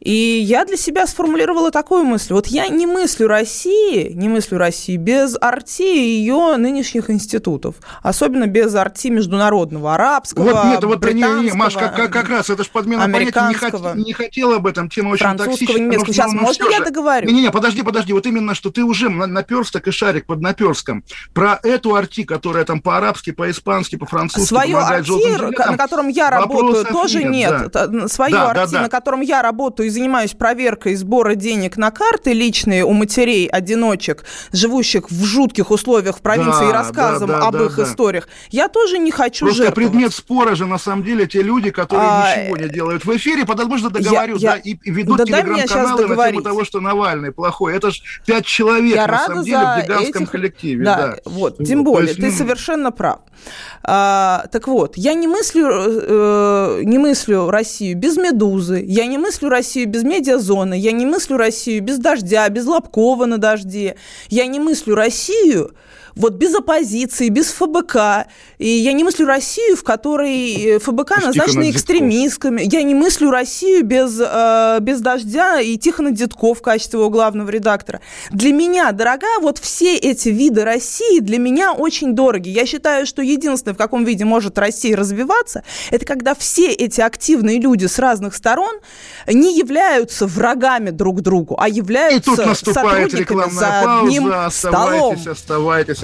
и я для себя сформулировала такую мысль. Вот я не мыслю России, не мыслю России без арти и ее нынешних институтов. Особенно без арти международного, арабского, Вот нет, вот не, не, Маш, как, как, как раз, это же подмена понятия. Не, хот, не хотела об этом, тема очень токсичная. немецкого. Сейчас, ну, можно я договорю? Не-не-не, подожди, подожди. Вот именно, что ты уже наперсток и шарик под наперстком. Про эту арти, которая там по-арабски, по-испански, по-французски Свое арти, на котором я работаю, тоже нет. нет. Свое да, арти, да, да. на котором я работаю занимаюсь проверкой сбора денег на карты личные у матерей-одиночек, живущих в жутких условиях в провинции да, и рассказом да, да, об да, их да. историях, я тоже не хочу Просто жертвовать. предмет спора же, на самом деле, те люди, которые а, ничего не делают в эфире, потому что договорю, я, да, и ведут да телеграм-каналы на тему того, что Навальный плохой. Это же пять человек, я на самом деле, в гигантском этих... коллективе. Да, да. вот, тем более, есть, ты ну... совершенно прав. А, так вот, я не мыслю, э, не мыслю Россию без «Медузы», я не мыслю Россию без медиазоны, я не мыслю Россию без дождя, без Лобкова на дожде, я не мыслю Россию вот без оппозиции, без ФБК. И я не мыслю Россию, в которой э, ФБК назначены экстремистками. Я не мыслю Россию без, э, без дождя и Тихона Дедков в качестве его главного редактора. Для меня, дорогая, вот все эти виды России для меня очень дороги. Я считаю, что единственное, в каком виде может Россия развиваться, это когда все эти активные люди с разных сторон не являются врагами друг другу, а являются сотрудниками за одним. Оставайтесь, столом. Оставайтесь, оставайтесь.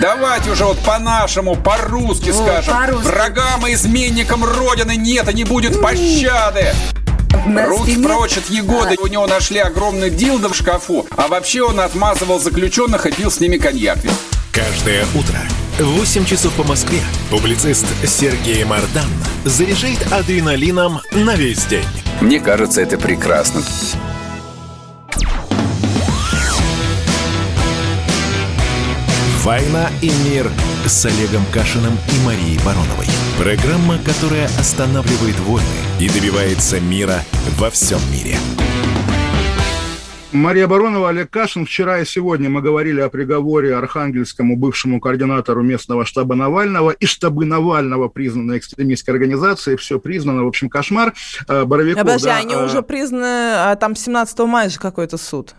Давайте уже вот по-нашему, по-русски скажем. По Врагам и изменникам Родины нет и не будет пощады. Руки стене... прочь от Егоды. А. У него нашли огромный дилдо в шкафу. А вообще он отмазывал заключенных и пил с ними коньяк. Каждое утро в 8 часов по Москве публицист Сергей Мардан заряжает адреналином на весь день. Мне кажется, это прекрасно. «Война и мир» с Олегом Кашиным и Марией Бароновой. Программа, которая останавливает войны и добивается мира во всем мире. Мария Баронова, Олег Кашин. Вчера и сегодня мы говорили о приговоре архангельскому бывшему координатору местного штаба Навального и штабы Навального признаны экстремистской организацией. Все признано. В общем, кошмар. Э, Боровиков, Подожди, да, они а... уже признаны, а там 17 мая же какой-то суд.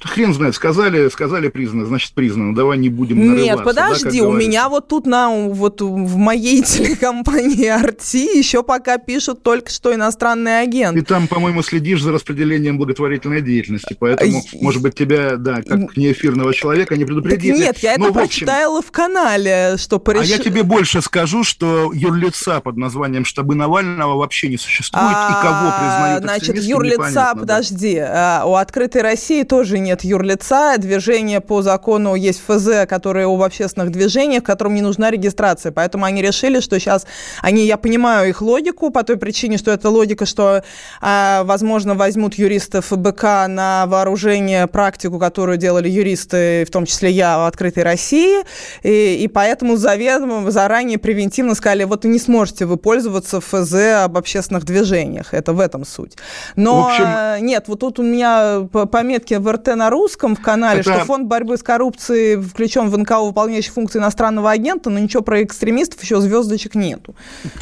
Хрен знает, сказали, сказали признано, значит признано. Давай не будем нарываться. Нет, подожди, да, у меня вот тут на вот в моей (laughs) телекомпании Арти еще пока пишут только что иностранный агент. Ты там, по-моему, следишь за распределением благотворительной деятельности, поэтому, может быть, тебя, да, как неэфирного человека не предупредили. Так нет, я Но, это прочитала в канале, что пореш... А я тебе больше скажу, что юрлица под названием штабы Навального вообще не существует, а, и кого признают Значит, юрлица, подожди, да. у «Открытой России» тоже нет юрлица, движение по закону есть ФЗ, которое об общественных движениях, которым не нужна регистрация. Поэтому они решили, что сейчас они, я понимаю их логику по той причине, что это логика, что, а, возможно, возьмут юристов ФБК на вооружение практику, которую делали юристы, в том числе я, в «Открытой России», и, и поэтому заведомо, заранее превентивно сказали, вот не сможете вы пользоваться ФЗ об общественных движениях. Это в этом суть. Но общем... Э, нет, вот тут у меня пометки в РТ на русском в канале, это... что фонд борьбы с коррупцией включен в НКО, выполняющий функции иностранного агента, но ничего про экстремистов еще звездочек нету.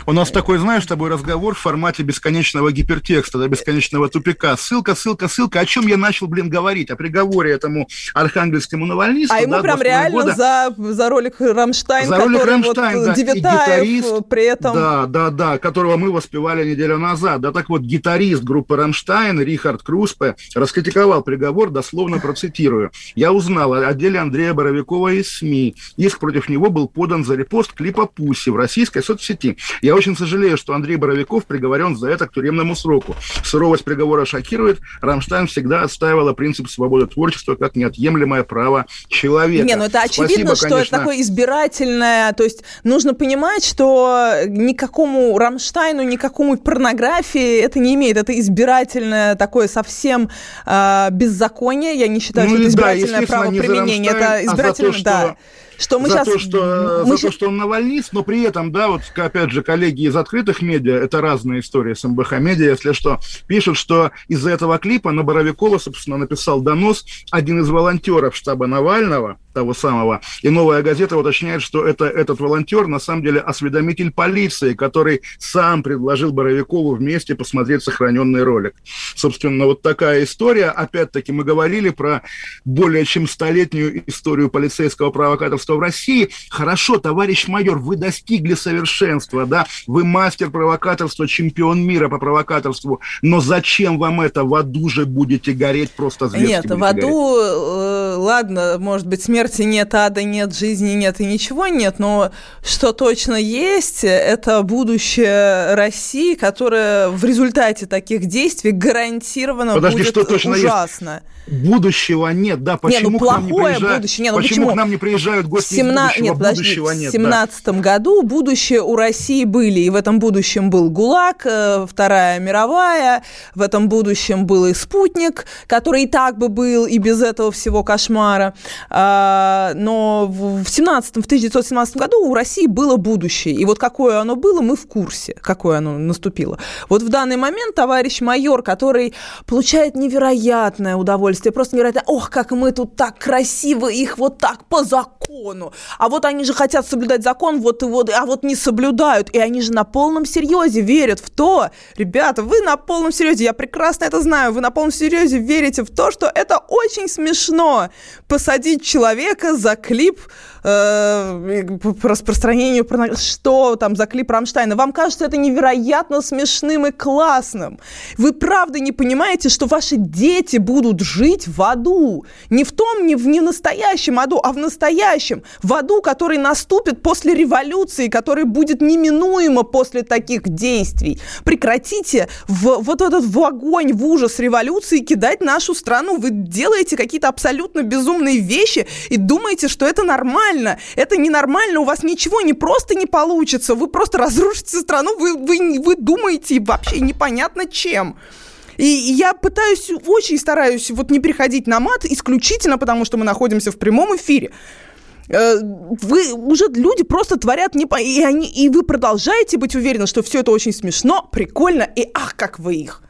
У нас такой, знаешь, с тобой разговор в формате бесконечного гипертекста, да, бесконечного тупика. Ссылка, ссылка, ссылка. О чем я начал, блин, говорить? О приговоре этому архангельскому навальнисту. А ему да, прям реально года. за, за ролик Рамштайн, за ролик Рамштайн, вот да, Девятаев при этом... Да, да, да, которого мы воспевали неделю назад. Да, так вот, гитарист группы Рамштайн Рихард Круспе раскритиковал приговор, дословно процитирую. «Я узнал о деле Андрея Боровикова из СМИ. Иск против него был подан за репост клипа «Pussy» в российской соцсети. Я очень сожалею, что Андрей Боровиков приговорен за это к тюремному сроку. Суровость приговора шокирует. Рамштайн всегда отстаивала принцип свободы творчества как неотъемлемое право человека. Не, ну это очевидно, Спасибо, что конечно. это такое избирательное, то есть нужно понимать, что никакому Рамштайну, никакому порнографии это не имеет. Это избирательное такое совсем э, беззаконие. Я не считаю, ну, что это избирательное да, право применения. Это избирательное, а за то, да. Что мы за сейчас... То, что, мы за сейчас... то, что он навальнист, но при этом, да, вот опять же, коллеги из открытых медиа, это разные истории с МБХ медиа, если что, пишут, что из-за этого клипа на Боровикова, собственно, написал донос один из волонтеров штаба Навального, того самого. И «Новая газета» уточняет, что это, этот волонтер на самом деле осведомитель полиции, который сам предложил Боровикову вместе посмотреть сохраненный ролик. Собственно, вот такая история. Опять-таки мы говорили про более чем столетнюю историю полицейского провокаторства в России. Хорошо, товарищ майор, вы достигли совершенства, да, вы мастер провокаторства, чемпион мира по провокаторству, но зачем вам это? В аду же будете гореть просто зверски Нет, в аду, гореть. Э, ладно, может быть, смерть смерти нет, ада нет, жизни нет и ничего нет, но что точно есть, это будущее России, которое в результате таких действий гарантированно Подожди, будет что точно ужасно. Есть? будущего нет, да, почему не, ну, плохое к нам не приезжают, будущее. Не, ну, почему, почему к нам не приезжают гости 17... из будущего, нет, подожди, будущего нет. В 17 да. году будущее у России были, и в этом будущем был ГУЛАГ, э, Вторая мировая, в этом будущем был и спутник, который и так бы был, и без этого всего кошмара. А, но в 17 в 1917 году у России было будущее, и вот какое оно было, мы в курсе, какое оно наступило. Вот в данный момент товарищ майор, который получает невероятное удовольствие. Просто невероятно, ох, как мы тут так красиво, их вот так по закону. А вот они же хотят соблюдать закон, вот и вот, а вот не соблюдают. И они же на полном серьезе верят в то, ребята, вы на полном серьезе, я прекрасно это знаю, вы на полном серьезе верите в то, что это очень смешно посадить человека за клип э, по распространению. Что там за клип Рамштайна? Вам кажется это невероятно смешным и классным. Вы правда не понимаете, что ваши дети будут жить в аду. Не в том, не в, не настоящем аду, а в настоящем. В аду, который наступит после революции, который будет неминуемо после таких действий. Прекратите в, вот этот в огонь, в ужас революции кидать нашу страну. Вы делаете какие-то абсолютно безумные вещи и думаете, что это нормально. Это ненормально, у вас ничего не просто не получится. Вы просто разрушите страну, вы, вы, вы думаете вообще непонятно чем. И я пытаюсь, очень стараюсь вот не переходить на мат исключительно потому, что мы находимся в прямом эфире э, вы уже люди просто творят не по... и они и вы продолжаете быть уверены, что все это очень смешно, прикольно и ах, как вы их.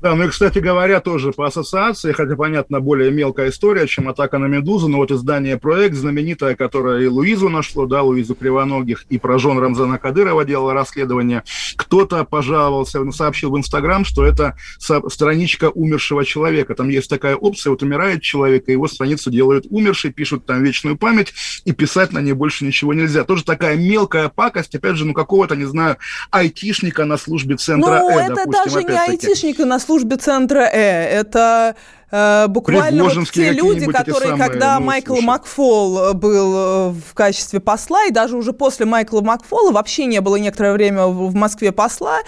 Да, ну и, кстати говоря, тоже по ассоциации, хотя, понятно, более мелкая история, чем «Атака на Медузу», но вот издание «Проект», знаменитое, которое и Луизу нашло, да, Луизу Кривоногих, и про жен Рамзана Кадырова делало расследование, кто-то пожаловался, сообщил в Инстаграм, что это страничка умершего человека. Там есть такая опция, вот умирает человек, и его страницу делают умерший, пишут там вечную память, и писать на ней больше ничего нельзя. Тоже такая мелкая пакость, опять же, ну какого-то, не знаю, айтишника на службе центра Ну, э, это допустим, даже не айтишника на службе службе центра Э. Это э, буквально вот те люди, которые, когда ну, Майкл слушай. Макфол э, был э, в качестве посла, и даже уже после Майкла Макфола вообще не было некоторое время в Москве посла,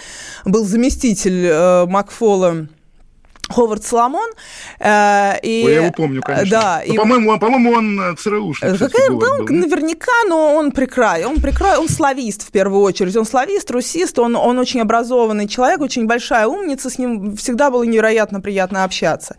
был заместитель э, Макфола Ховард Соломон. Э, и, Ой, я его помню, конечно. Да, ну, и... По-моему, он, по-моему, он э, ЦРУшник. Какая, да, он, наверняка, но он прекрай. Он прекрай, он славист в первую очередь. Он славист, русист, он, он очень образованный человек, очень большая умница, с ним всегда было невероятно приятно общаться.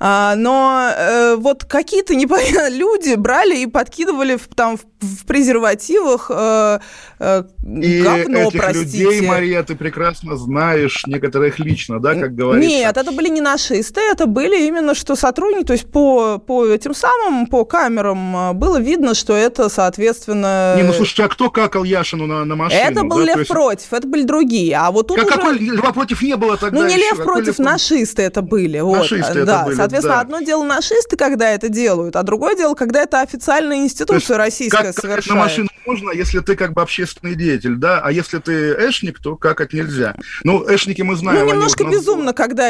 А, но э, вот какие-то непонятные (laughs) люди брали и подкидывали в, там в, в презервативах э, э, и говно, этих простите. людей, Мария, ты прекрасно знаешь некоторых лично, да, как говорится? Нет, это были не нашисты, это были именно что сотрудники, то есть по, по этим самым, по камерам э, было видно, что это, соответственно... Не, ну слушай, а кто какал Яшину на, на машину? Это был да? Лев есть... против, это были другие, а вот тут как, уже... Какой Льва против не было тогда Ну не еще? Лев против, Лев... нашисты это были. Нашисты вот, да, это были, Соответственно, да. одно дело нашисты, когда это делают, а другое дело, когда это официальная институция российская как, совершает. Как на машину можно, если ты как бы общественный деятель, да, а если ты эшник, то как это нельзя? Ну, эшники мы знаем. Ну, немножко вот безумно, когда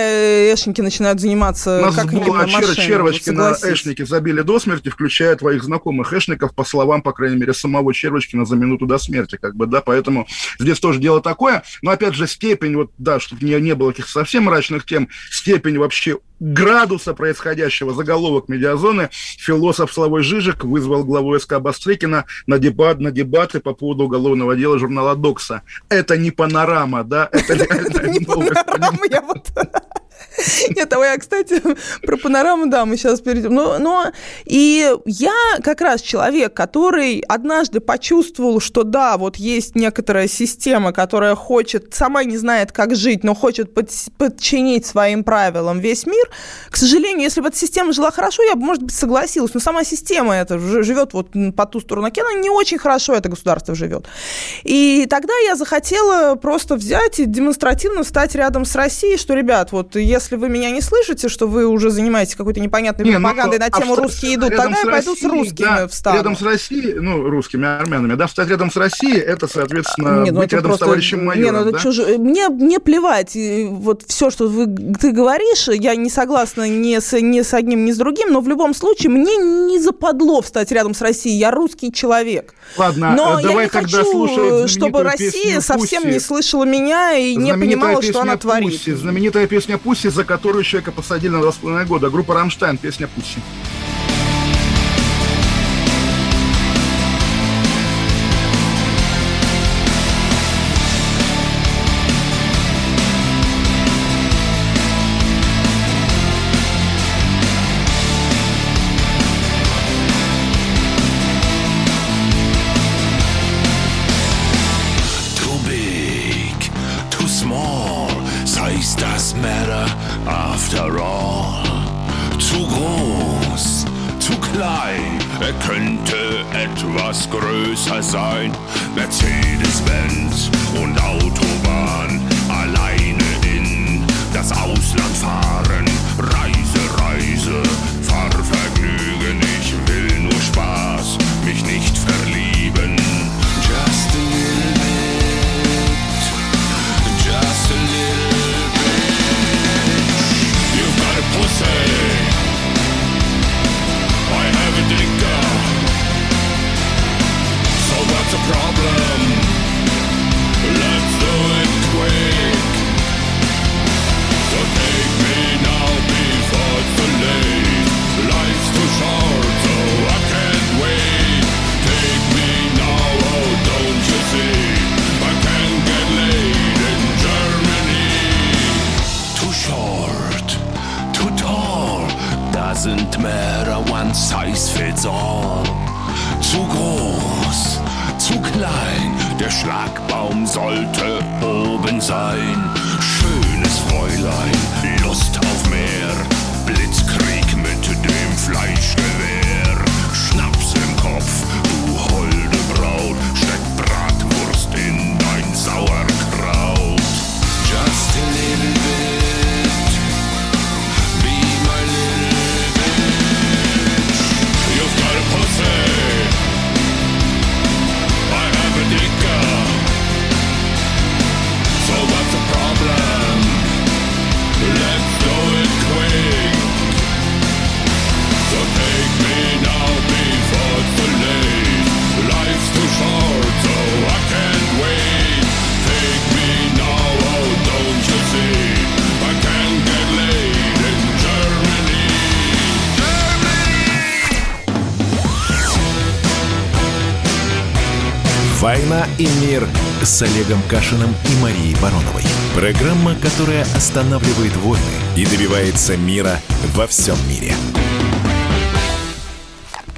эшники начинают заниматься нас как было чер- червочки на эшники забили до смерти, включая твоих знакомых эшников, по словам, по крайней мере, самого Червочкина за минуту до смерти, как бы, да, поэтому здесь тоже дело такое, но, опять же, степень, вот, да, чтобы не, не было каких-то совсем мрачных тем, степень вообще градуса происходящего заголовок медиазоны философ Славой Жижик вызвал главу СК Бастрыкина на, дебат, на дебаты по поводу уголовного дела журнала «Докса». Это не панорама, да? Это (laughs) не панорама, я вот... (laughs) Нет, а я, кстати, (laughs) про панораму, да, мы сейчас перейдем. Но, но и я как раз человек, который однажды почувствовал, что да, вот есть некоторая система, которая хочет, сама не знает, как жить, но хочет под, подчинить своим правилам весь мир. К сожалению, если бы эта система жила хорошо, я бы, может быть, согласилась. Но сама система это живет вот по ту сторону океана, не очень хорошо это государство живет. И тогда я захотела просто взять и демонстративно встать рядом с Россией, что, ребят, вот если вы меня не слышите, что вы уже занимаетесь какой-то непонятной не, ну, пропагандой ну, на тему а «русские идут», тогда я пойду с русскими да, встану. Рядом с Россией, ну, русскими, армянами, да, встать рядом с Россией, это, соответственно, не, ну, быть рядом просто, с товарищем майором, не, ну, да? чуж... Мне, мне плевать, вот все, что вы, ты говоришь, я не согласна ни с, ни с одним, ни с другим, но в любом случае мне не западло встать рядом с Россией, я русский человек. Ладно, но давай я не тогда хочу, чтобы Россия совсем не слышала меня и не понимала, что она творит. Пусси, знаменитая песня «Пусси», за которую человека посадили на два с половиной года. Группа «Рамштайн», песня «Пусси». Größer sein. Mercedes-Benz und Autobahn с Олегом Кашиным и Марией Бароновой. Программа, которая останавливает войны и добивается мира во всем мире.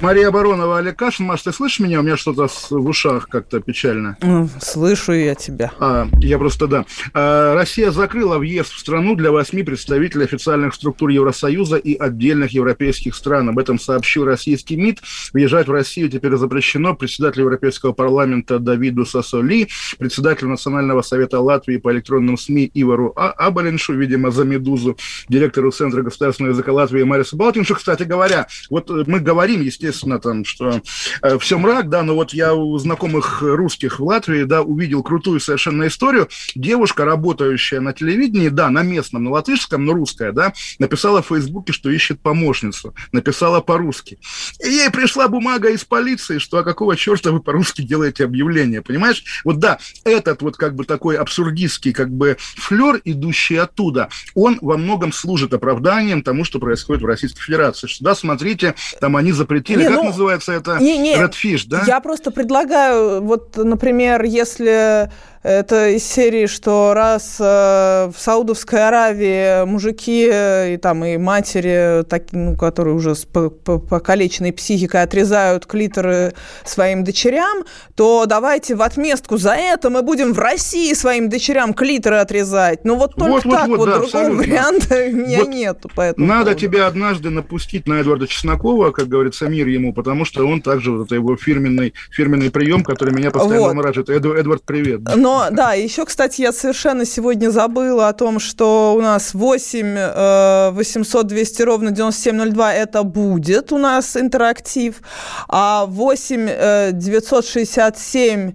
Мария Баронова, Олег Кашин. Маш, ты слышишь меня? У меня что-то в ушах как-то печально. Ну, слышу я тебя. А, я просто, да. А, Россия закрыла въезд в страну для восьми представителей официальных структур Евросоюза и отдельных европейских стран. Об этом сообщил российский МИД. Въезжать в Россию теперь запрещено председателю Европейского парламента Давиду Сасоли, председателю Национального совета Латвии по электронным СМИ Ивару а- Абалиншу, видимо, за «Медузу», директору Центра государственного языка Латвии Марису Балтиншу. Кстати говоря, вот мы говорим, естественно, естественно, там, что э, все мрак, да, но вот я у знакомых русских в Латвии, да, увидел крутую совершенно историю. Девушка, работающая на телевидении, да, на местном, на латышском, но русская, да, написала в Фейсбуке, что ищет помощницу. Написала по-русски. И ей пришла бумага из полиции, что а какого черта вы по-русски делаете объявление, понимаешь? Вот да, этот вот как бы такой абсурдистский как бы флер, идущий оттуда, он во многом служит оправданием тому, что происходит в Российской Федерации. Что, да, смотрите, там они запретили не, как ну, называется это? Не, не, Redfish, да? Я просто предлагаю, вот, например, если это из серии, что раз э, в Саудовской Аравии мужики э, и там и матери, так, ну, которые уже с покалеченной психикой отрезают клиторы своим дочерям, то давайте в отместку за это мы будем в России своим дочерям клиторы отрезать. Ну вот только вот, так, вот, вот да, другого абсолютно. варианта у меня вот нету. Поэтому надо поводу. тебя однажды напустить на Эдварда Чеснокова, как говорится, мир ему, потому что он также, вот это его фирменный, фирменный прием, который меня постоянно вот. морачит. Эдвард, привет. Но но, да, еще, кстати, я совершенно сегодня забыла о том, что у нас 8 800 200 ровно 9702 это будет у нас интерактив, а 8 967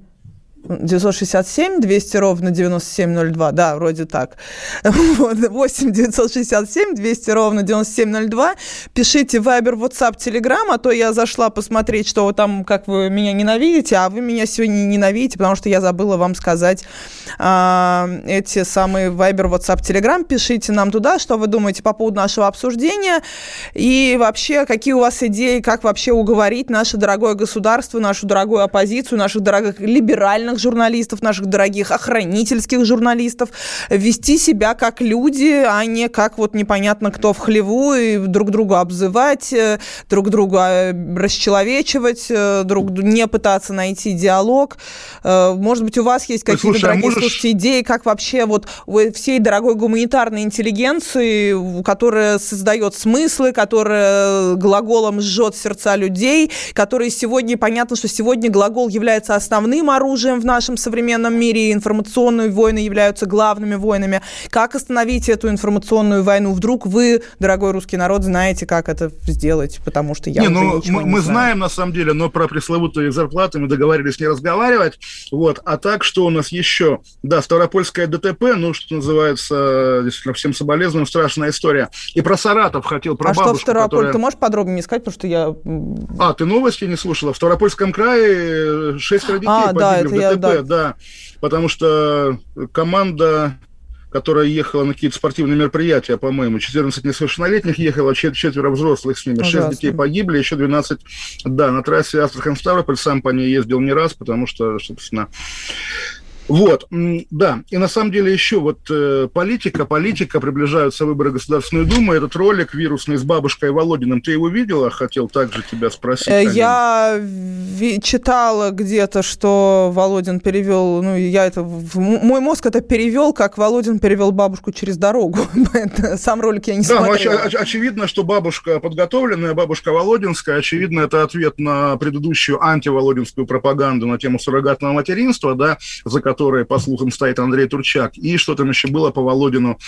967 200 ровно 9702, да, вроде так. (laughs) Вот, 8 967 200 ровно 9702. Пишите Viber, WhatsApp, Telegram, а то я зашла посмотреть, что там, как вы меня ненавидите, а вы меня сегодня ненавидите, потому что я забыла вам сказать а, эти самые Viber, WhatsApp, Telegram. Пишите нам туда, что вы думаете по поводу нашего обсуждения и вообще, какие у вас идеи, как вообще уговорить наше дорогое государство, нашу дорогую оппозицию, наших дорогих либеральных профессиональных журналистов, наших дорогих охранительских журналистов, вести себя как люди, а не как вот непонятно кто в хлеву, и друг друга обзывать, э, друг друга э, расчеловечивать, э, друг не пытаться найти диалог. Может быть, у вас есть какие-то, дорогие а можешь... слушайте, идеи, как вообще вот всей дорогой гуманитарной интеллигенции, которая создает смыслы, которая глаголом жжет сердца людей, которые сегодня, понятно, что сегодня глагол является основным оружием в нашем современном мире, и информационные войны являются главными войнами. Как остановить эту информационную войну? Вдруг вы, дорогой русский народ, знаете, как это сделать, потому что я не, ну, мы, не мы знаем, на самом деле, но про пресловутые зарплаты мы договорились не разговаривать. Вот. А так, что у нас еще? Да, Ставропольское ДТП, ну, что называется, действительно, всем соболезнуем, страшная история. И про Саратов хотел, про а бабушку, что в Ставрополь? Которая... Ты можешь подробнее сказать, потому что я... А, ты новости не слушала? В Ставропольском крае шестеро детей а, погибли да, это в ДТП. Я ДТП, да. да, потому что команда которая ехала на какие-то спортивные мероприятия, по-моему, 14 несовершеннолетних ехало, четверо взрослых с ними, Ужасно. 6 детей погибли, еще 12, да, на трассе Астрахань-Ставрополь, сам по ней ездил не раз, потому что, собственно, вот, да. И на самом деле еще вот э, политика, политика, приближаются выборы Государственной Думы. Этот ролик вирусный с бабушкой Володиным, ты его видела? Хотел также тебя спросить. Э, я читала где-то, что Володин перевел, ну, я это, мой мозг это перевел, как Володин перевел бабушку через дорогу. (laughs) Сам ролик я не да, смотрела. Да, оч- очевидно, что бабушка подготовленная, бабушка Володинская, очевидно, это ответ на предыдущую антиволодинскую пропаганду на тему суррогатного материнства, да, за которую которой, по слухам, стоит Андрей Турчак, и что там еще было по Володину.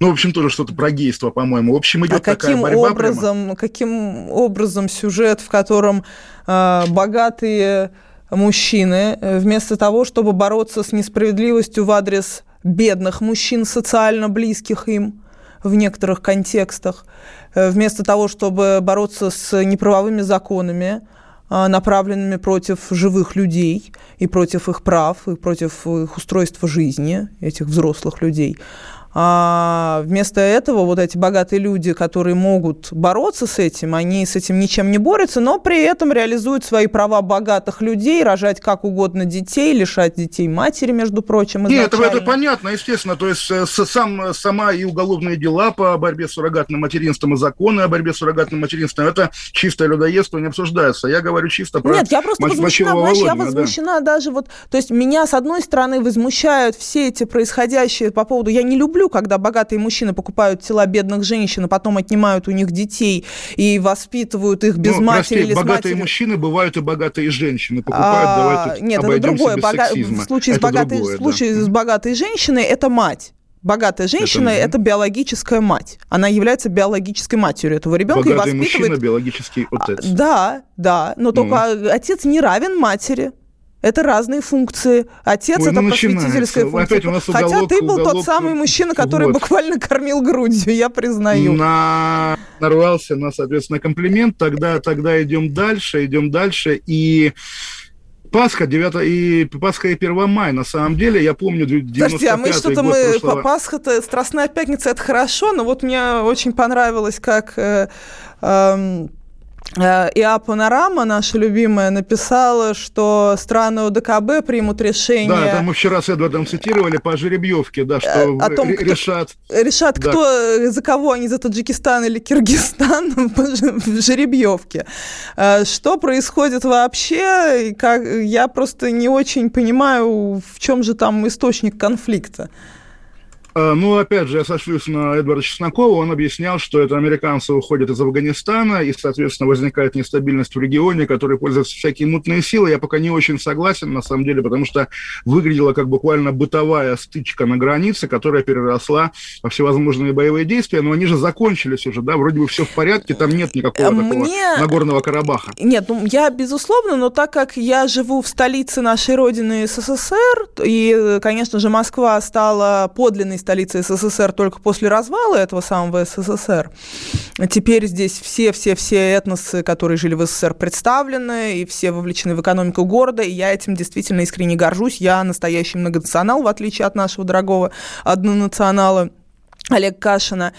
Ну, в общем, тоже что-то про гейство, по-моему. В общем, идет а такая каким борьба образом, прямо. каким образом сюжет, в котором э, богатые мужчины, вместо того, чтобы бороться с несправедливостью в адрес бедных мужчин, социально близких им, в некоторых контекстах, э, вместо того, чтобы бороться с неправовыми законами, направленными против живых людей и против их прав, и против их устройства жизни, этих взрослых людей. А вместо этого вот эти богатые люди, которые могут бороться с этим, они с этим ничем не борются, но при этом реализуют свои права богатых людей, рожать как угодно детей, лишать детей матери, между прочим, Нет, это, это понятно, естественно. То есть э, сам, сама и уголовные дела по борьбе с суррогатным материнством, и законы о борьбе с суррогатным материнством, это чистое людоедство, не обсуждается. Я говорю чисто про Нет, я просто возмущена, знаешь, я возмущена да. даже вот... То есть меня, с одной стороны, возмущают все эти происходящие по поводу... Я не люблю, когда богатые мужчины покупают тела бедных женщин, а потом отнимают у них детей и воспитывают их без ну, матери прости, или богатые матери. мужчины бывают и богатые женщины. Покупают, а, давай Нет, это другое. Бога... В случае, это с, богатой, другое, в случае да. с богатой женщиной это мать. Богатая женщина это, это биологическая мать. Она является биологической матерью этого ребенка Богатый и воспитывает. Мужчина, биологический отец. А, да, да, но только mm. отец не равен матери. Это разные функции. Отец Ой, это ну, просветительская функция. Опять нас уголок, Хотя ты был уголок, тот самый мужчина, который вот. буквально кормил грудью, я признаю. На... Нарвался на, соответственно, комплимент. Тогда, тогда идем дальше, идем дальше. И Пасха 9 и Пасха и 1 мая. На самом деле, я помню 95 Подожди, а мы что-то мы прошлого... Пасха-то Страстная пятница это хорошо, но вот мне очень понравилось, как э, Э, ИА «Панорама», наша любимая, написала, что страны ОДКБ примут решение... Да, там мы вчера с Эдвардом цитировали по жеребьевке, да, что э, о том, решат... Решат, да. кто, за кого они, за Таджикистан или Киргизстан (laughs) в жеребьевке. Э, что происходит вообще? Как, я просто не очень понимаю, в чем же там источник конфликта. А, ну, опять же, я сошлюсь на Эдварда Чеснокова. Он объяснял, что это американцы уходят из Афганистана, и, соответственно, возникает нестабильность в регионе, который пользуются всякие мутные силы. Я пока не очень согласен, на самом деле, потому что выглядела как буквально бытовая стычка на границе, которая переросла во всевозможные боевые действия, но они же закончились уже, да, вроде бы все в порядке, там нет никакого Мне... такого Нагорного Карабаха. Нет, ну, я, безусловно, но так как я живу в столице нашей родины СССР, и, конечно же, Москва стала подлинной столица СССР только после развала этого самого СССР. Теперь здесь все-все-все этносы, которые жили в СССР, представлены, и все вовлечены в экономику города, и я этим действительно искренне горжусь. Я настоящий многонационал, в отличие от нашего дорогого однонационала. Олег Кашина.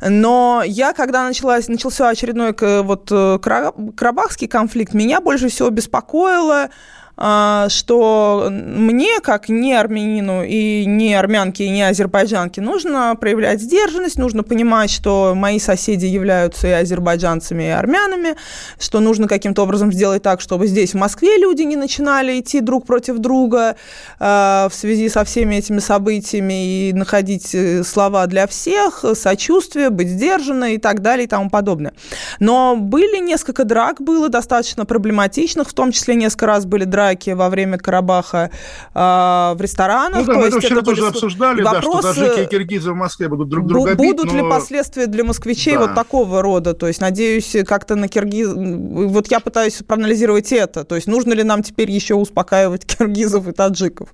Но я, когда началась, начался очередной вот, э, карабахский конфликт, меня больше всего беспокоило что мне, как не армянину и не армянке, и не азербайджанке, нужно проявлять сдержанность, нужно понимать, что мои соседи являются и азербайджанцами, и армянами, что нужно каким-то образом сделать так, чтобы здесь, в Москве, люди не начинали идти друг против друга э, в связи со всеми этими событиями и находить э, слова для всех, сочувствие, быть сдержанной и так далее и тому подобное. Но были несколько драк, было достаточно проблематичных, в том числе несколько раз были драки драки во время Карабаха э, в ресторанах. Ну, да, мы это вчера это тоже обсуждали, вопрос, да, что таджики и киргизы в Москве будут друг друга бить. Будут но... ли последствия для москвичей да. вот такого рода? То есть, надеюсь, как-то на киргиз... Вот я пытаюсь проанализировать это. То есть, нужно ли нам теперь еще успокаивать (laughs) киргизов и таджиков?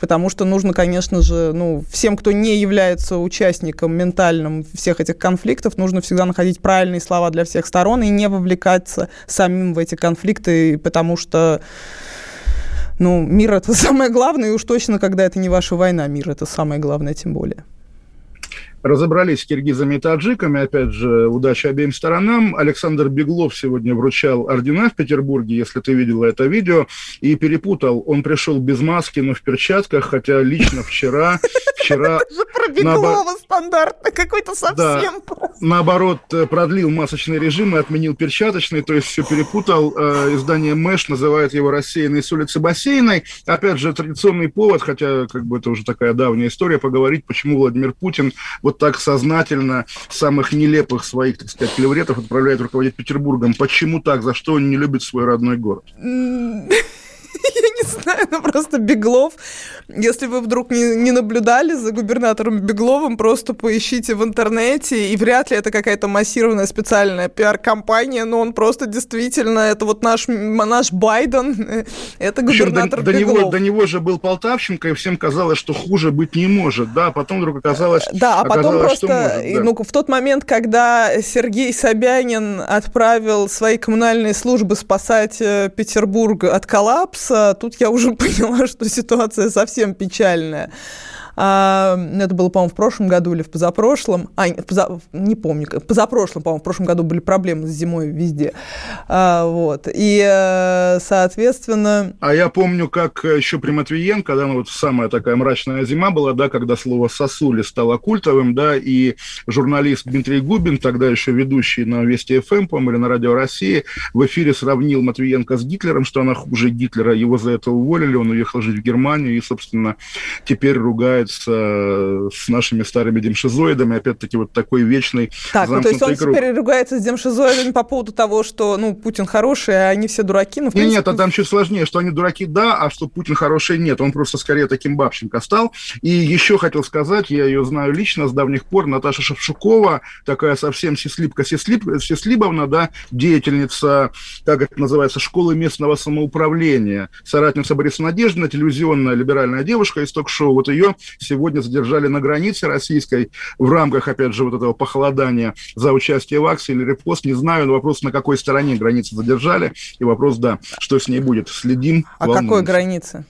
Потому что нужно, конечно же, ну, всем, кто не является участником ментальным всех этих конфликтов, нужно всегда находить правильные слова для всех сторон и не вовлекаться самим в эти конфликты, потому что ну, мир это (laughs) самое главное, и уж точно, когда это не ваша война, мир это самое главное, тем более. Разобрались с киргизами и таджиками, опять же, удачи обеим сторонам. Александр Беглов сегодня вручал ордена в Петербурге, если ты видела это видео, и перепутал. Он пришел без маски, но в перчатках, хотя лично вчера... вчера Это же про Беглова стандартно, какой-то совсем Наоборот, э, продлил масочный режим и отменил перчаточный, то есть все перепутал. Э, издание «Мэш» называет его «Рассеянный с улицы Бассейной». Опять же, традиционный повод, хотя как бы это уже такая давняя история, поговорить, почему Владимир Путин вот вот так сознательно самых нелепых своих, так сказать, клевретов отправляет руководить Петербургом. Почему так? За что он не любит свой родной город? (laughs) Я не знаю, ну просто Беглов. Если вы вдруг не, не наблюдали за губернатором Бегловым, просто поищите в интернете, и вряд ли это какая-то массированная специальная пиар-компания, но он просто действительно, это вот наш, наш Байден, это губернатор до, Беглов. До него, до него же был Полтавченко, и всем казалось, что хуже быть не может, да, а потом вдруг оказалось, Да, а потом просто, может, да. ну, в тот момент, когда Сергей Собянин отправил свои коммунальные службы спасать э, Петербург от коллапса, тут я уже (laughs) поняла, что ситуация совсем печальная. А, это было, по-моему, в прошлом году или в позапрошлом. А, поза, не помню. Позапрошлом, по-моему, в прошлом году были проблемы с зимой везде. А, вот. И, э, соответственно... А я помню, как еще при Матвиенко, да, ну вот самая такая мрачная зима была, да, когда слово «сосули» стало культовым, да, и журналист Дмитрий Губин, тогда еще ведущий на Вести ФМ, по-моему, или на Радио России, в эфире сравнил Матвиенко с Гитлером, что она хуже Гитлера, его за это уволили, он уехал жить в Германию и, собственно, теперь ругается с нашими старыми демшизоидами, опять-таки вот такой вечный Так, ну, то есть он круг. теперь ругается с демшизоидами по поводу того, что, ну, Путин хороший, а они все дураки, ну, принципе... Нет, нет, а там чуть сложнее, что они дураки, да, а что Путин хороший, нет, он просто скорее таким бабченко стал. И еще хотел сказать, я ее знаю лично с давних пор, Наташа Шевшукова, такая совсем сеслибка сеслиб, Сеслибовна, да, деятельница, как это называется, школы местного самоуправления, соратница Бориса Надеждина, телевизионная либеральная девушка из ток-шоу, вот ее сегодня задержали на границе российской в рамках, опять же, вот этого похолодания за участие в акции или репост, не знаю, но вопрос, на какой стороне границы задержали, и вопрос, да, что с ней будет, следим. А волнуемся. какой границы?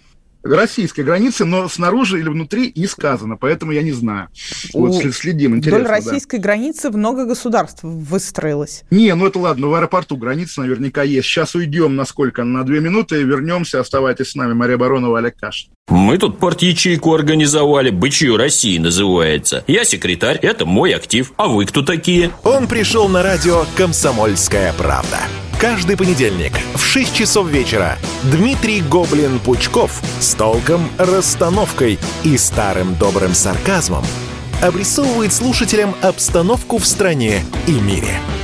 Российской границы, но снаружи или внутри не сказано, поэтому я не знаю. Вот следим, интересно. Вдоль российской да. границы много государств выстроилось. Не, ну это ладно, в аэропорту граница наверняка есть. Сейчас уйдем на сколько? На две минуты и вернемся. Оставайтесь с нами. Мария Баронова, Олег Кашин. Мы тут порт-ячейку организовали, «Бычью России» называется. Я секретарь, это мой актив. А вы кто такие? Он пришел на радио «Комсомольская правда». Каждый понедельник в 6 часов вечера. Дмитрий Гоблин-Пучков с толком, расстановкой и старым добрым сарказмом обрисовывает слушателям обстановку в стране и мире –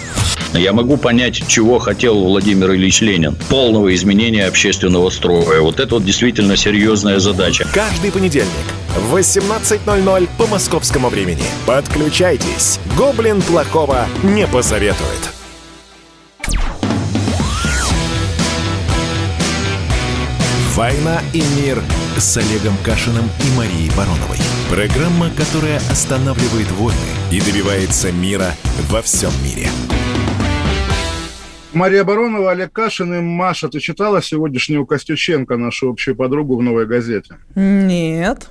Я могу понять, чего хотел Владимир Ильич Ленин. Полного изменения общественного строя. Вот это вот действительно серьезная задача. Каждый понедельник в 18.00 по московскому времени. Подключайтесь. Гоблин плохого не посоветует. «Война и мир» с Олегом Кашиным и Марией Бароновой. Программа, которая останавливает войны и добивается мира во всем мире. Мария Баронова, Олег Кашин и Маша, ты читала сегодняшнюю Костюченко, нашу общую подругу в «Новой газете»? Нет.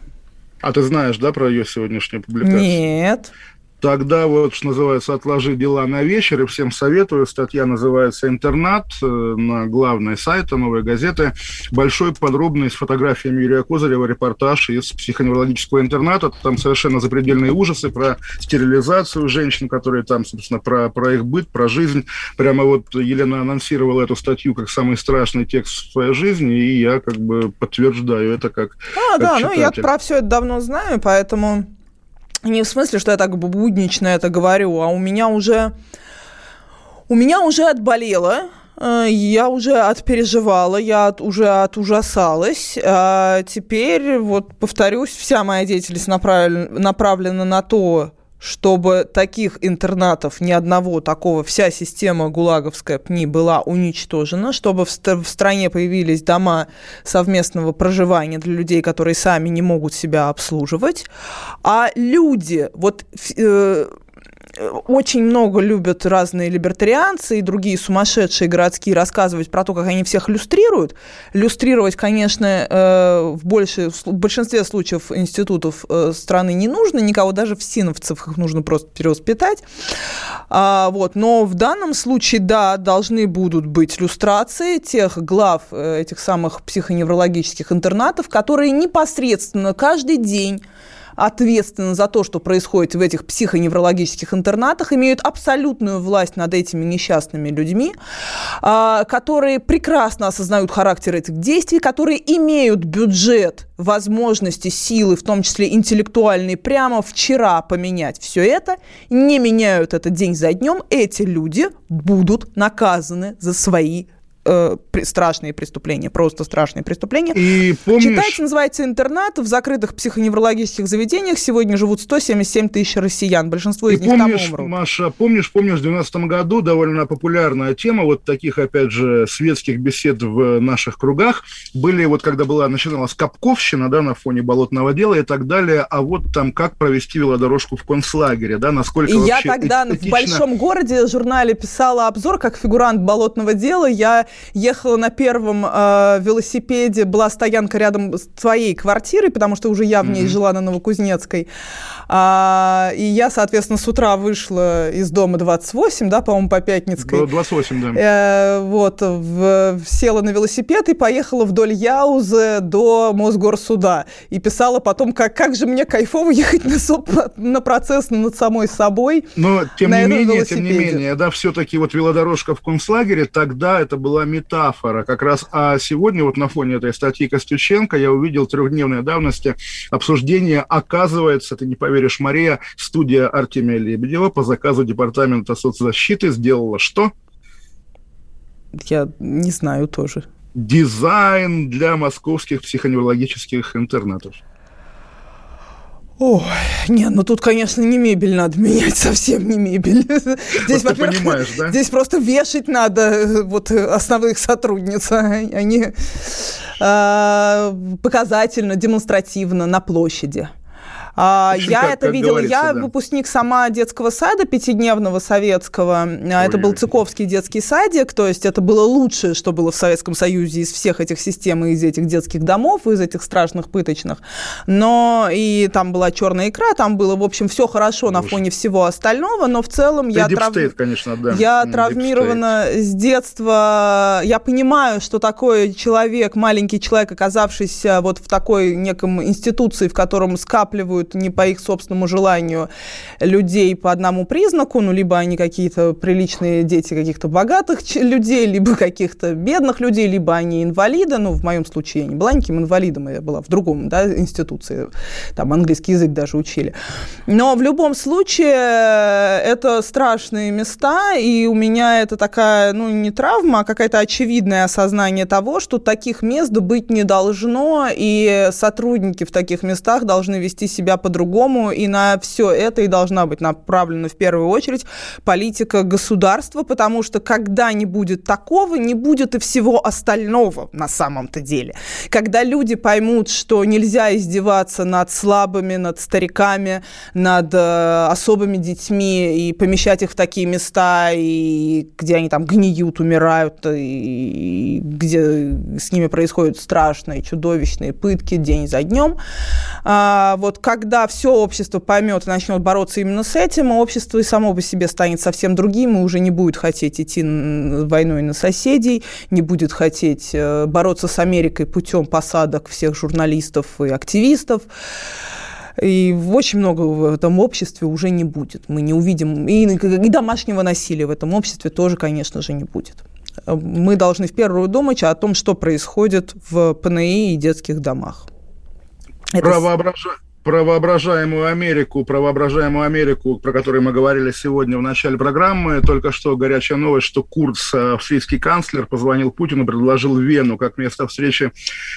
А ты знаешь, да, про ее сегодняшнюю публикацию? Нет. Тогда вот, что называется, отложи дела на вечер, и всем советую. Статья называется «Интернат» э, на главной сайта «Новой газеты». Большой, подробный, с фотографиями Юрия Козырева репортаж из психоневрологического интерната. Там совершенно запредельные ужасы про стерилизацию женщин, которые там, собственно, про, про их быт, про жизнь. Прямо вот Елена анонсировала эту статью как самый страшный текст в своей жизни, и я как бы подтверждаю это как А, как да, читатель. ну я про все это давно знаю, поэтому не в смысле, что я так буднично это говорю, а у меня уже... У меня уже отболело, э, я уже отпереживала, я от, уже отужасалась. А теперь, вот повторюсь, вся моя деятельность направлена, направлена на то, чтобы таких интернатов, ни одного такого, вся система гулаговская ПНИ была уничтожена, чтобы в, в стране появились дома совместного проживания для людей, которые сами не могут себя обслуживать. А люди, вот э, очень много любят разные либертарианцы и другие сумасшедшие городские рассказывать про то, как они всех люстрируют. Люстрировать, конечно, э, в, больше, в большинстве случаев институтов э, страны не нужно, никого даже в синовцев их нужно просто перевоспитать. А, вот. Но в данном случае, да, должны будут быть люстрации тех глав э, этих самых психоневрологических интернатов, которые непосредственно каждый день ответственны за то, что происходит в этих психоневрологических интернатах, имеют абсолютную власть над этими несчастными людьми, а, которые прекрасно осознают характер этих действий, которые имеют бюджет, возможности, силы, в том числе интеллектуальные, прямо вчера поменять все это, не меняют это день за днем, эти люди будут наказаны за свои э, страшные преступления, просто страшные преступления. И помнишь... Читайте, называется «Интернат». В закрытых психоневрологических заведениях сегодня живут 177 тысяч россиян. Большинство из и них помнишь, там умрут. Маша, помнишь, помнишь, в 2012 году довольно популярная тема вот таких, опять же, светских бесед в наших кругах были, вот когда была начиналась Капковщина, да, на фоне болотного дела и так далее, а вот там как провести велодорожку в концлагере, да, насколько И я тогда этично... в большом городе журнале писала обзор как фигурант болотного дела. Я ехала на первом э, велосипеде, была стоянка рядом с твоей квартирой, потому что уже я в ней mm-hmm. жила на Новокузнецкой. А, и я, соответственно, с утра вышла из дома 28, да, по-моему, по Пятницкой. 28, да. Э, вот, в, села на велосипед и поехала вдоль Яузы до Мосгорсуда. И писала потом, как, как же мне кайфово ехать на, на процесс над самой собой. Но, тем не менее, тем не менее, да, все-таки вот велодорожка в концлагере, тогда это была метафора как раз. А сегодня вот на фоне этой статьи Костюченко я увидел трехдневной давности обсуждение, оказывается, ты не поверишь, веришь, Мария, студия Артемия Лебедева по заказу Департамента соцзащиты сделала что? Я не знаю тоже. Дизайн для московских психоневрологических интернатов. Ой, не, ну тут, конечно, не мебель надо менять, (laughs) совсем не мебель. Здесь, вот понимаешь, да? Здесь просто вешать надо э, вот основных сотрудниц. А они э, показательно, демонстративно на площади. А, общем, я как, это как видела. Я да. выпускник сама детского сада пятидневного советского. Ой, это был Цыковский детский садик, то есть это было лучшее, что было в Советском Союзе из всех этих систем, из этих детских домов, из этих страшных пыточных. Но и там была черная икра, там было, в общем, все хорошо Боже. на фоне всего остального, но в целом я, трав... State, конечно, да. я травмирована с детства. Я понимаю, что такое человек, маленький человек, оказавшийся вот в такой неком институции, в котором скапливают требуют не по их собственному желанию людей по одному признаку, ну, либо они какие-то приличные дети каких-то богатых людей, либо каких-то бедных людей, либо они инвалиды. Ну, в моем случае я не была никаким инвалидом, я была в другом да, институции, там английский язык даже учили. Но в любом случае это страшные места, и у меня это такая, ну, не травма, а какое-то очевидное осознание того, что таких мест быть не должно, и сотрудники в таких местах должны вести себя себя по-другому, и на все это и должна быть направлена в первую очередь политика государства, потому что когда не будет такого, не будет и всего остального на самом-то деле. Когда люди поймут, что нельзя издеваться над слабыми, над стариками, над э, особыми детьми и помещать их в такие места, и где они там гниют, умирают, и где с ними происходят страшные, чудовищные пытки день за днем. А, вот как когда все общество поймет и начнет бороться именно с этим, общество и само по себе станет совсем другим, и уже не будет хотеть идти войной на соседей, не будет хотеть э, бороться с Америкой путем посадок всех журналистов и активистов. И очень много в этом обществе уже не будет. Мы не увидим. И, и домашнего насилия в этом обществе тоже, конечно же, не будет. Мы должны в первую думать о том, что происходит в ПНИ и детских домах. Это... Правоображение про воображаемую Америку, про воображаемую Америку, про которую мы говорили сегодня в начале программы. Только что горячая новость, что Курц, австрийский канцлер, позвонил Путину, предложил Вену как место встречи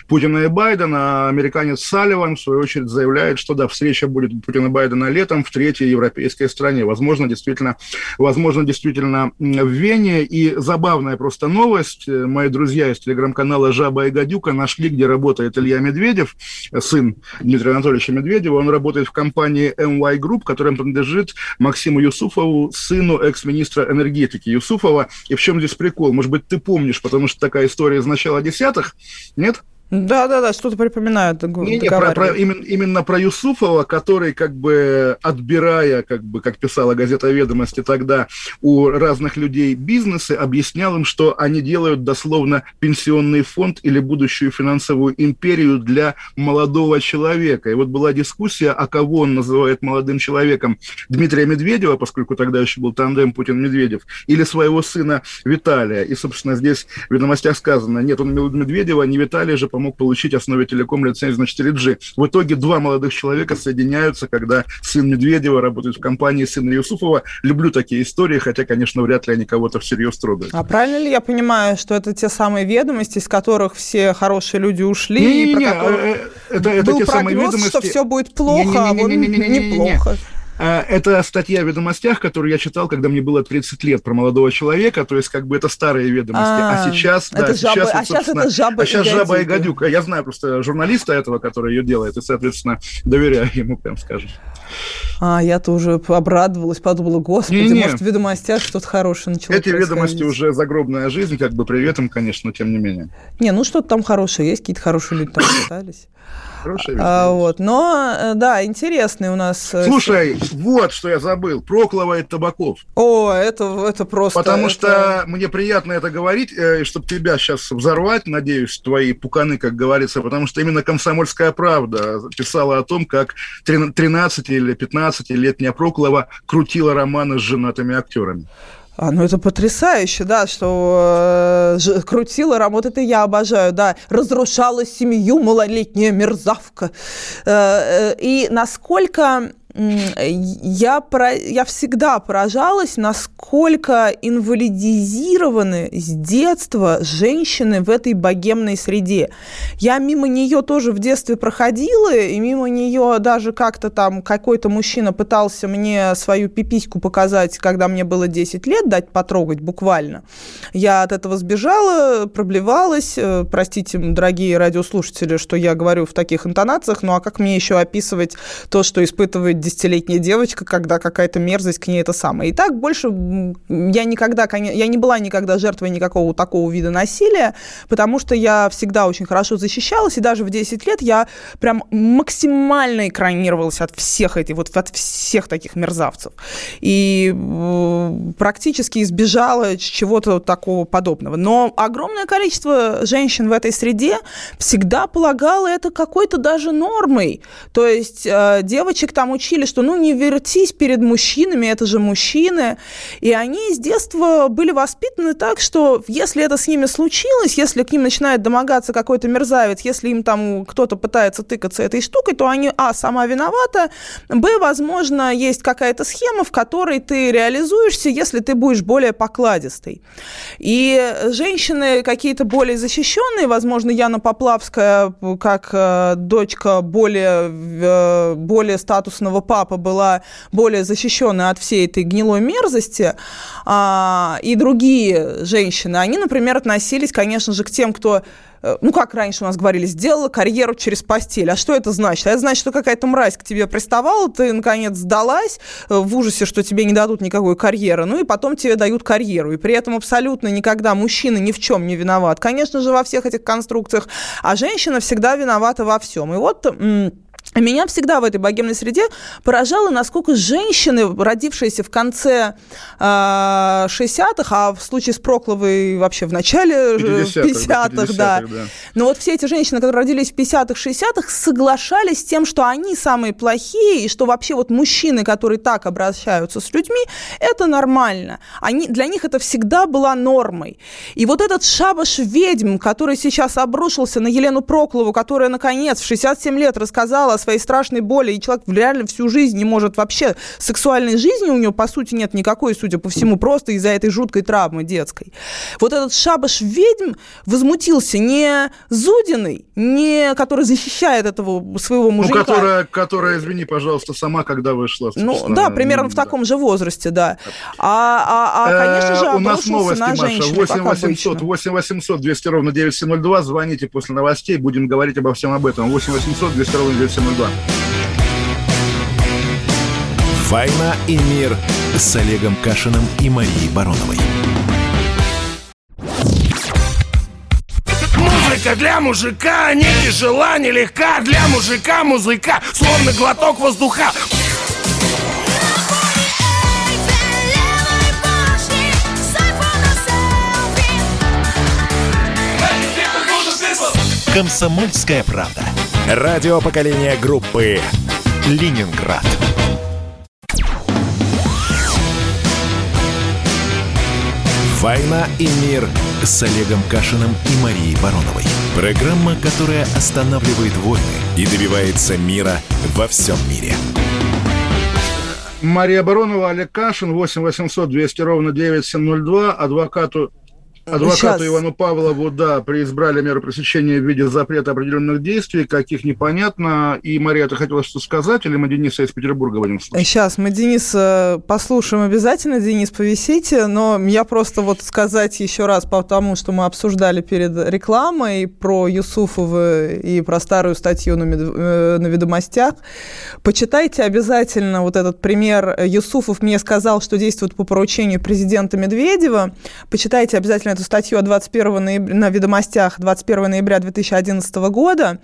Путина и Байдена. Американец Салливан, в свою очередь, заявляет, что да, встреча будет Путина и Байдена летом в третьей европейской стране. Возможно, действительно, возможно, действительно в Вене. И забавная просто новость. Мои друзья из телеграм-канала «Жаба и гадюка» нашли, где работает Илья Медведев, сын Дмитрия Анатольевича Медведева, Медведева. Он работает в компании MY Group, которая принадлежит Максиму Юсуфову, сыну экс-министра энергетики Юсуфова. И в чем здесь прикол? Может быть, ты помнишь, потому что такая история из начала десятых, нет? Да, да, да, что-то припоминают. Не, не, про, про, именно, именно про Юсуфова, который, как бы отбирая, как бы, как писала газета «Ведомости» тогда, у разных людей бизнесы, объяснял им, что они делают дословно пенсионный фонд или будущую финансовую империю для молодого человека. И вот была дискуссия, а кого он называет молодым человеком. Дмитрия Медведева, поскольку тогда еще был тандем Путин-Медведев, или своего сына Виталия. И, собственно, здесь в «Ведомостях» сказано, нет, он Медведева, не Виталия же, по помог получить основе телеком лицензию на 4G. В итоге два молодых человека соединяются, когда сын Медведева работает в компании сына Юсуфова. Люблю такие истории, хотя, конечно, вряд ли они кого-то всерьез трогают. А правильно ли я понимаю, что это те самые ведомости, из которых все хорошие люди ушли? Не, не, не, это, это Был те прогноз, самые ведомости... что все будет плохо, вот неплохо. А, это статья в «Ведомостях», которую я читал, когда мне было 30 лет, про молодого человека, то есть как бы это старые ведомости. А, а сейчас, да, это сейчас, жаба, а сейчас это жаба а сейчас и жаба и гадюка. Я знаю просто журналиста этого, который ее делает, и, соответственно, доверяю ему, прям скажем. А, я-то уже обрадовалась, подумала, господи, не, не. может, в ведомостях что-то хорошее начало Эти ведомости уже загробная жизнь, как бы привет им, конечно, но тем не менее. Не, ну что-то там хорошее есть, какие-то хорошие люди там остались. Хорошая а, вот. Но, э, да, интересный у нас... Э, Слушай, вот что я забыл. Проклова и Табаков. О, это, это просто... Потому это... что мне приятно это говорить, э, чтобы тебя сейчас взорвать, надеюсь, твои пуканы, как говорится, потому что именно «Комсомольская правда» писала о том, как 13 или 15-летняя Проклова крутила романы с женатыми актерами. А, ну это потрясающе, да, что э, крутила рамот, это я обожаю, да, разрушала семью малолетняя мерзавка. Э, э, и насколько я, про, я всегда поражалась, насколько инвалидизированы с детства женщины в этой богемной среде. Я мимо нее тоже в детстве проходила, и мимо нее даже как-то там какой-то мужчина пытался мне свою пипиську показать, когда мне было 10 лет, дать потрогать буквально. Я от этого сбежала, проблевалась. Э, простите, дорогие радиослушатели, что я говорю в таких интонациях, ну а как мне еще описывать то, что испытывает десятилетняя девочка, когда какая-то мерзость к ней это самое. И так больше я никогда, я не была никогда жертвой никакого такого вида насилия, потому что я всегда очень хорошо защищалась, и даже в 10 лет я прям максимально экранировалась от всех этих, вот от всех таких мерзавцев. И практически избежала чего-то такого подобного. Но огромное количество женщин в этой среде всегда полагало это какой-то даже нормой. То есть э, девочек там учили учили, что ну не вертись перед мужчинами, это же мужчины. И они с детства были воспитаны так, что если это с ними случилось, если к ним начинает домогаться какой-то мерзавец, если им там кто-то пытается тыкаться этой штукой, то они, а, сама виновата, б, возможно, есть какая-то схема, в которой ты реализуешься, если ты будешь более покладистой. И женщины какие-то более защищенные, возможно, Яна Поплавская, как э, дочка более, э, более статусного папа была более защищена от всей этой гнилой мерзости, а, и другие женщины, они, например, относились, конечно же, к тем, кто э, ну, как раньше у нас говорили, сделала карьеру через постель. А что это значит? А это значит, что какая-то мразь к тебе приставала, ты, наконец, сдалась э, в ужасе, что тебе не дадут никакой карьеры, ну, и потом тебе дают карьеру. И при этом абсолютно никогда мужчина ни в чем не виноват. Конечно же, во всех этих конструкциях, а женщина всегда виновата во всем. И вот меня всегда в этой богемной среде поражало, насколько женщины, родившиеся в конце э, 60-х, а в случае с Прокловой вообще в начале 50-х, 50 50 да. да. Но вот все эти женщины, которые родились в 50-х, 60-х, соглашались с тем, что они самые плохие, и что вообще вот мужчины, которые так обращаются с людьми, это нормально. Они, для них это всегда была нормой. И вот этот шабаш ведьм, который сейчас обрушился на Елену Проклову, которая, наконец, в 67 лет рассказала своей страшной боли, и человек реально всю жизнь не может вообще... Сексуальной жизни у него, по сути, нет никакой, судя по всему, просто из-за этой жуткой травмы детской. Вот этот шабаш ведьм возмутился не Зудиной, не который защищает этого своего ну, мужика. Ну, которая, которая, извини, пожалуйста, сама когда вышла. Ну, да, примерно в таком же возрасте, да. А, а, а конечно же, У нас новости, на Маша, 8 800, 8 800, 200 ровно 9702, звоните после новостей, будем говорить обо всем об этом. 8 800, 200 ровно 9702. 2. «Война и мир» с Олегом Кашиным и Марией Бароновой. Музыка для мужика не тяжела, не легка Для мужика музыка, словно глоток воздуха «Комсомольская правда». Радио поколения группы «Ленинград». «Война и мир» с Олегом Кашиным и Марией Бароновой. Программа, которая останавливает войны и добивается мира во всем мире. Мария Баронова, Олег Кашин, 8 800 200 ровно 9702, адвокату Адвокату Сейчас. Ивану Павлову, да, преизбрали меры пресечения в виде запрета определенных действий, каких непонятно. И, Мария, ты хотела что сказать, или мы Дениса из Петербурга будем слушать? Сейчас мы Дениса послушаем обязательно, Денис, повисите, но я просто вот сказать еще раз по тому, что мы обсуждали перед рекламой про Юсуфова и про старую статью на, э, на «Ведомостях». Почитайте обязательно вот этот пример. Юсуфов мне сказал, что действует по поручению президента Медведева. Почитайте обязательно эту статью от 21 ноября, на «Ведомостях» 21 ноября 2011 года.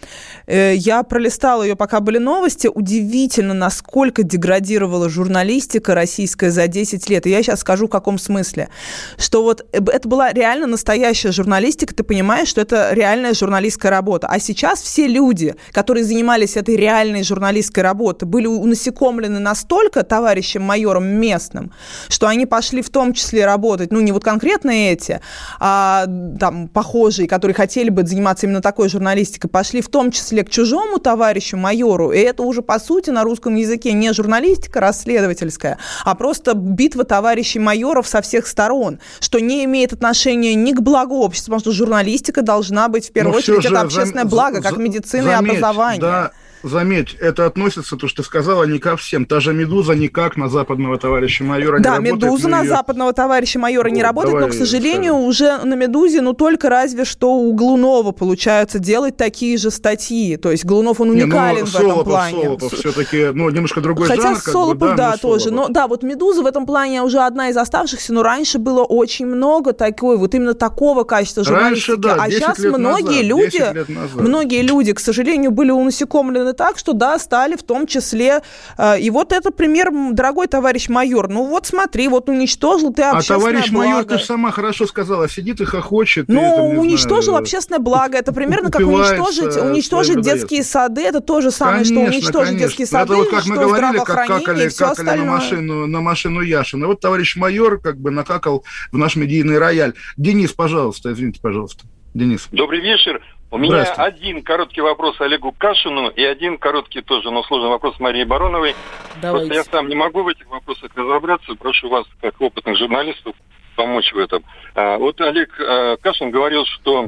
Э, я пролистала ее, пока были новости. Удивительно, насколько деградировала журналистика российская за 10 лет. И я сейчас скажу, в каком смысле. Что вот э, это была реально настоящая журналистика, ты понимаешь, что это реальная журналистская работа. А сейчас все люди, которые занимались этой реальной журналистской работой, были унасекомлены настолько товарищем майором местным, что они пошли в том числе работать, ну, не вот конкретно эти, а, там, похожие, которые хотели бы заниматься именно такой журналистикой, пошли в том числе к чужому товарищу майору, и это уже, по сути, на русском языке не журналистика расследовательская, а просто битва товарищей майоров со всех сторон, что не имеет отношения ни к благу общества, потому что журналистика должна быть, в первую Но очередь, это общественное зам... благо, как медицина заметь, и образование. Да заметь, это относится, то, что ты сказала, не ко всем. Та же «Медуза» никак на западного товарища майора да, не работает. Да, «Медуза» на ее... западного товарища майора вот, не работает, но, к сожалению, скажем. уже на «Медузе», ну, только разве что у Глунова получается делать такие же статьи. То есть Глунов, он уникален не, ну, в Солопов, этом плане. Солопов все-таки, ну, немножко другой Хотя жанр. Солопов, бы, да, да тоже. Солопов. Но, да, вот «Медуза» в этом плане уже одна из оставшихся, но раньше было очень много такой, вот именно такого качества журналистики. Раньше, да, а сейчас многие назад, люди, многие люди, к сожалению, были унасекомлены так, что, да, стали в том числе. Э, и вот это пример, дорогой товарищ майор. Ну вот смотри, вот уничтожил ты а общественное А товарищ благо. майор, ты же сама хорошо сказала, сидит и хохочет. Ну, и, там, уничтожил знаю, общественное благо. Это примерно как уничтожить, уничтожить детские сады. Это то же самое, конечно, что уничтожить конечно. детские сады, это вот как мы говорили, как какали, какали на машину, на машину Яшина. Вот товарищ майор как бы накакал в наш медийный рояль. Денис, пожалуйста, извините, пожалуйста. Денис. Добрый вечер. У меня один короткий вопрос Олегу Кашину и один короткий тоже, но сложный вопрос Марии Бароновой. Давайте. Просто я сам не могу в этих вопросах разобраться. Прошу вас, как опытных журналистов, помочь в этом. А, вот Олег а, Кашин говорил, что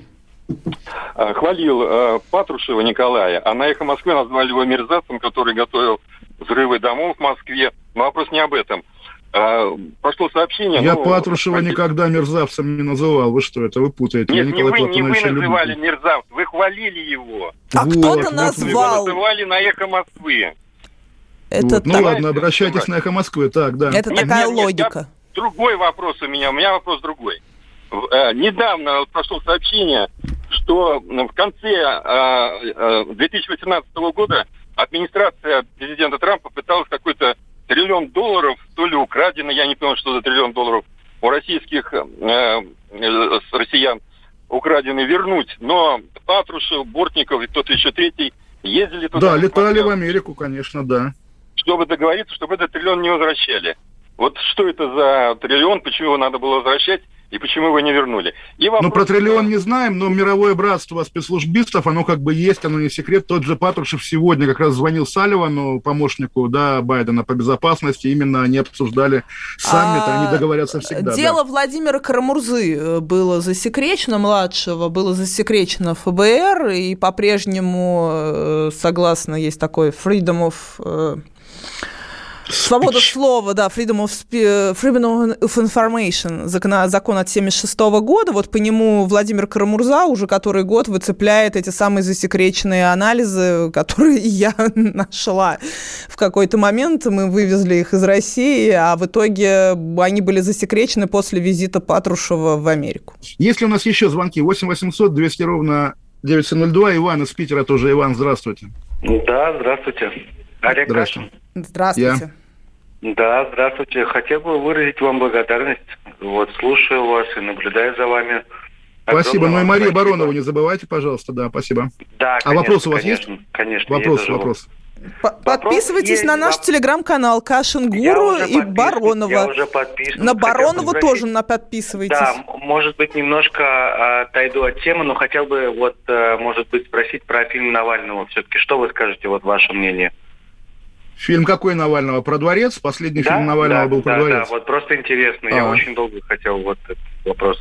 а, хвалил Патрушева Николая, а на «Эхо Москвы» назвали его мерзавцем, который готовил взрывы домов в Москве. Но вопрос не об этом. А, пошло сообщение. Я ну, Патрушева простите. никогда мерзавцем не называл. Вы что, это вы путаете? Нет, не вы, не вы называли любит. мерзавцем, вы хвалили его. А вот, кто-то вот, назвал. Вы называли на «Эхо Москвы». Это вот. Ну ладно, обращайтесь на «Эхо Москвы». Так, да. Это нет, такая нет, логика. Нет, другой вопрос у меня. У меня вопрос другой. Э, недавно вот прошло сообщение, что в конце э, э, 2018 года администрация президента Трампа пыталась какой-то триллион долларов, то ли украдено, я не понял, что за триллион долларов у российских э, э, россиян украдены вернуть. Но Патрушев, Бортников и кто-то еще третий ездили туда. Да, летали в Америку, конечно, да. Чтобы договориться, чтобы этот триллион не возвращали. Вот что это за триллион, почему его надо было возвращать, и почему его не вернули? И вопрос... Ну, про триллион не знаем, но мировое братство спецслужбистов, оно как бы есть, оно не секрет. Тот же Патрушев сегодня как раз звонил Салливану, помощнику да, Байдена по безопасности, именно они обсуждали саммит, а, они договорятся всегда. Дело да. Владимира Карамурзы э, было засекречено, младшего, было засекречено ФБР, и по-прежнему, э, согласно, есть такой freedom of э, Свобода слова, да, freedom of, freedom of information, закон, закон от 76 года, вот по нему Владимир Карамурза уже который год выцепляет эти самые засекреченные анализы, которые (laughs) я нашла в какой-то момент, мы вывезли их из России, а в итоге они были засекречены после визита Патрушева в Америку. Если у нас еще звонки, 8 800 200 ровно 902, Иван из Питера тоже. Иван, здравствуйте. Да, здравствуйте. Олег здравствуйте. Здравствуйте. Я. Да, здравствуйте. Хотел бы выразить вам благодарность. Вот, слушаю вас и наблюдаю за вами. Спасибо. Ну и Мария спасибо. Баронова не забывайте, пожалуйста. Да, спасибо. Да, конечно, А вопрос у вас конечно, есть? Конечно. Вопрос, вопрос. Подписывайтесь на наш телеграм-канал Кашин Гуру и Баронова. Я уже подписан. На Баронова тоже на подписывайтесь. Да, может быть, немножко а, отойду от темы, но хотел бы, вот, а, может быть, спросить про фильм Навального. Все-таки что вы скажете, вот ваше мнение? Фильм какой Навального? Про дворец? Последний да? фильм Навального да, был про да, дворец. Да, вот просто интересно. А. Я очень долго хотел вот этот вопрос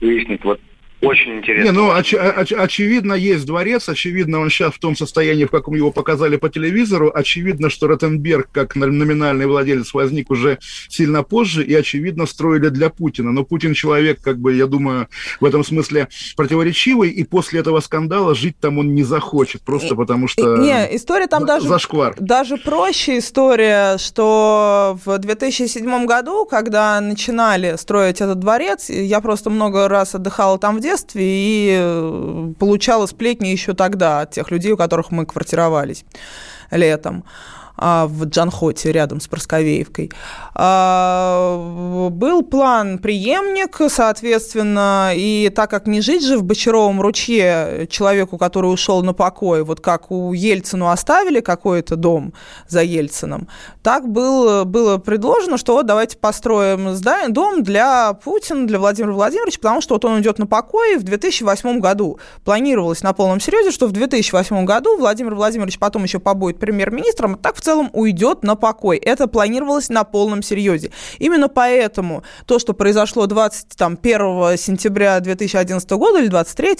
выяснить. Вот очень интересно. Не, ну, оч- оч- очевидно, есть дворец, очевидно, он сейчас в том состоянии, в каком его показали по телевизору, очевидно, что Ротенберг, как номинальный владелец, возник уже сильно позже, и, очевидно, строили для Путина. Но Путин человек, как бы, я думаю, в этом смысле противоречивый, и после этого скандала жить там он не захочет, просто потому что... Не, история там даже... Зашквар. Даже проще история, что в 2007 году, когда начинали строить этот дворец, я просто много раз отдыхала там в детстве и э, получала сплетни еще тогда от тех людей, у которых мы квартировались летом. А, в Джанхоте рядом с Просковеевкой. А, был план преемник, соответственно, и так как не жить же в Бочаровом ручье человеку, который ушел на покой, вот как у Ельцину оставили какой-то дом за Ельцином, так был, было предложено, что вот давайте построим здание, дом для Путина, для Владимира Владимировича, потому что вот он идет на покой в 2008 году. Планировалось на полном серьезе, что в 2008 году Владимир Владимирович потом еще побудет премьер-министром, так в целом уйдет на покой. Это планировалось на полном серьезе. Именно поэтому то, что произошло 21 сентября 2011 года или 23,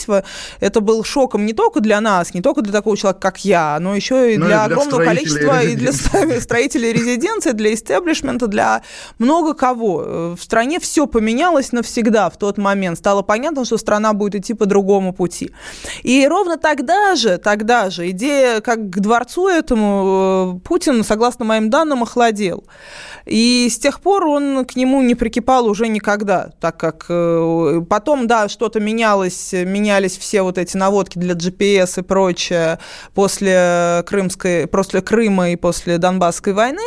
это был шоком не только для нас, не только для такого человека, как я, но еще и но для, для огромного количества, и для строителей резиденции, для истеблишмента, для много кого. В стране все поменялось навсегда в тот момент. Стало понятно, что страна будет идти по другому пути. И ровно тогда же, тогда же идея, как к дворцу этому Путин Путин, согласно моим данным, охладел. И с тех пор он к нему не прикипал уже никогда, так как э, потом, да, что-то менялось, менялись все вот эти наводки для GPS и прочее после Крымской, после Крыма и после Донбасской войны,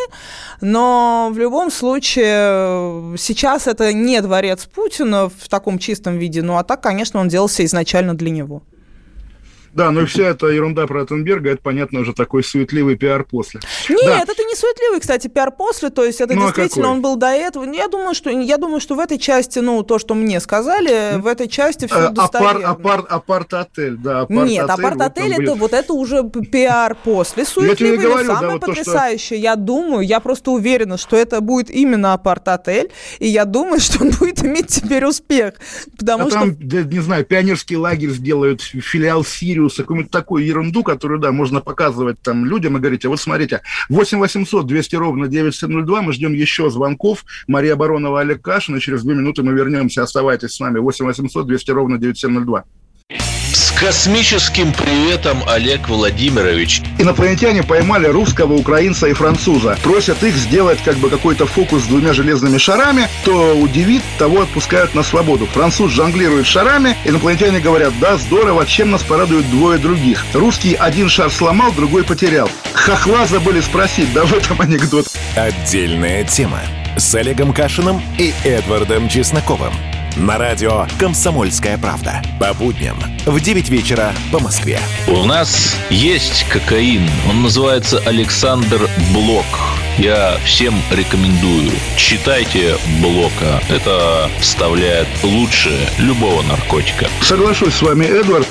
но в любом случае сейчас это не дворец Путина в таком чистом виде, ну а так, конечно, он делался изначально для него. Да, ну и вся эта ерунда про Ротенберга, это, понятно, уже такой суетливый пиар после. Нет, да. это не суетливый, кстати, пиар после, то есть это ну, а действительно, а он был до этого. Я думаю, что, я думаю, что в этой части, ну, то, что мне сказали, в этой части все достоверно. Апар, апарт-отель, да, апарт-отель. Нет, апарт-отель, вот это, вот это уже пиар после, суетливый, но говорю, самое да, вот потрясающее. То, что... Я думаю, я просто уверена, что это будет именно апарт-отель, и я думаю, что он будет иметь теперь успех, потому а что... там, не знаю, пионерский лагерь сделают, филиал Сирию Сириуса, какую-нибудь такую ерунду, которую, да, можно показывать там людям и говорить, а вот смотрите, 8 800 200 ровно 9702, мы ждем еще звонков. Мария Баронова, Олег Кашин, и через две минуты мы вернемся. Оставайтесь с нами. 8 800 200 ровно 9702. Космическим приветом, Олег Владимирович. Инопланетяне поймали русского, украинца и француза. Просят их сделать как бы какой-то фокус с двумя железными шарами. Кто удивит, того отпускают на свободу. Француз жонглирует шарами. Инопланетяне говорят, да, здорово, чем нас порадуют двое других. Русский один шар сломал, другой потерял. Хохла забыли спросить, да в этом анекдот. Отдельная тема с Олегом Кашиным и Эдвардом Чесноковым на радио «Комсомольская правда». По будням в 9 вечера по Москве. У нас есть кокаин. Он называется Александр Блок. Я всем рекомендую. Читайте Блока. Это вставляет лучше любого наркотика. Соглашусь с вами, Эдвард.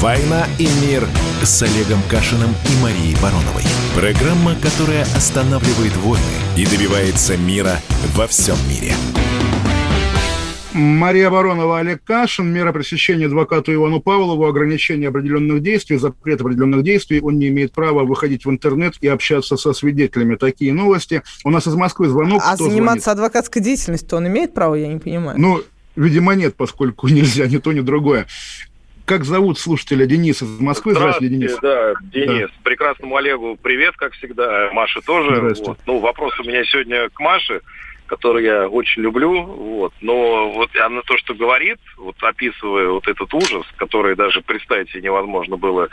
«Война и мир» с Олегом Кашиным и Марией Бароновой. Программа, которая останавливает войны и добивается мира во всем мире. Мария Баронова, Олег Кашин, мера пресечения адвокату Ивану Павлову, ограничение определенных действий, запрет определенных действий, он не имеет права выходить в интернет и общаться со свидетелями. Такие новости. У нас из Москвы звонок. А заниматься звонит? адвокатской деятельностью он имеет право, я не понимаю. Ну, видимо, нет, поскольку (laughs) нельзя ни то, ни другое. Как зовут слушателя Денис из Москвы? Здравствуйте, Денис. Да, Денис. Да. Прекрасному Олегу привет, как всегда. Маше тоже. Вот. Ну, вопрос у меня сегодня к Маше, который я очень люблю. Вот. Но вот она то, что говорит, вот описывая вот этот ужас, который даже представить себе невозможно было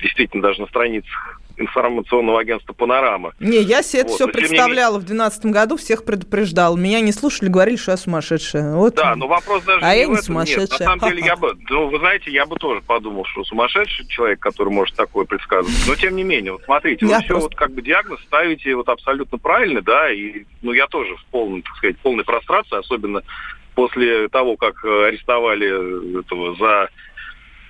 действительно даже на страницах информационного агентства «Панорама». Не, я себе это вот, все представляла не... в 2012 году, всех предупреждал. Меня не слушали, говорили, что я сумасшедшая. Вот. Да, но вопрос даже а не я не сумасшедшая. Нет, на самом деле, я (laughs) бы, ну, вы знаете, я бы тоже подумал, что сумасшедший человек, который может такое предсказывать. Но, тем не менее, вот смотрите, я вы просто... все вот как бы диагноз ставите вот абсолютно правильно, да, и, ну, я тоже в полном, так сказать, полной прострации, особенно после того, как арестовали этого за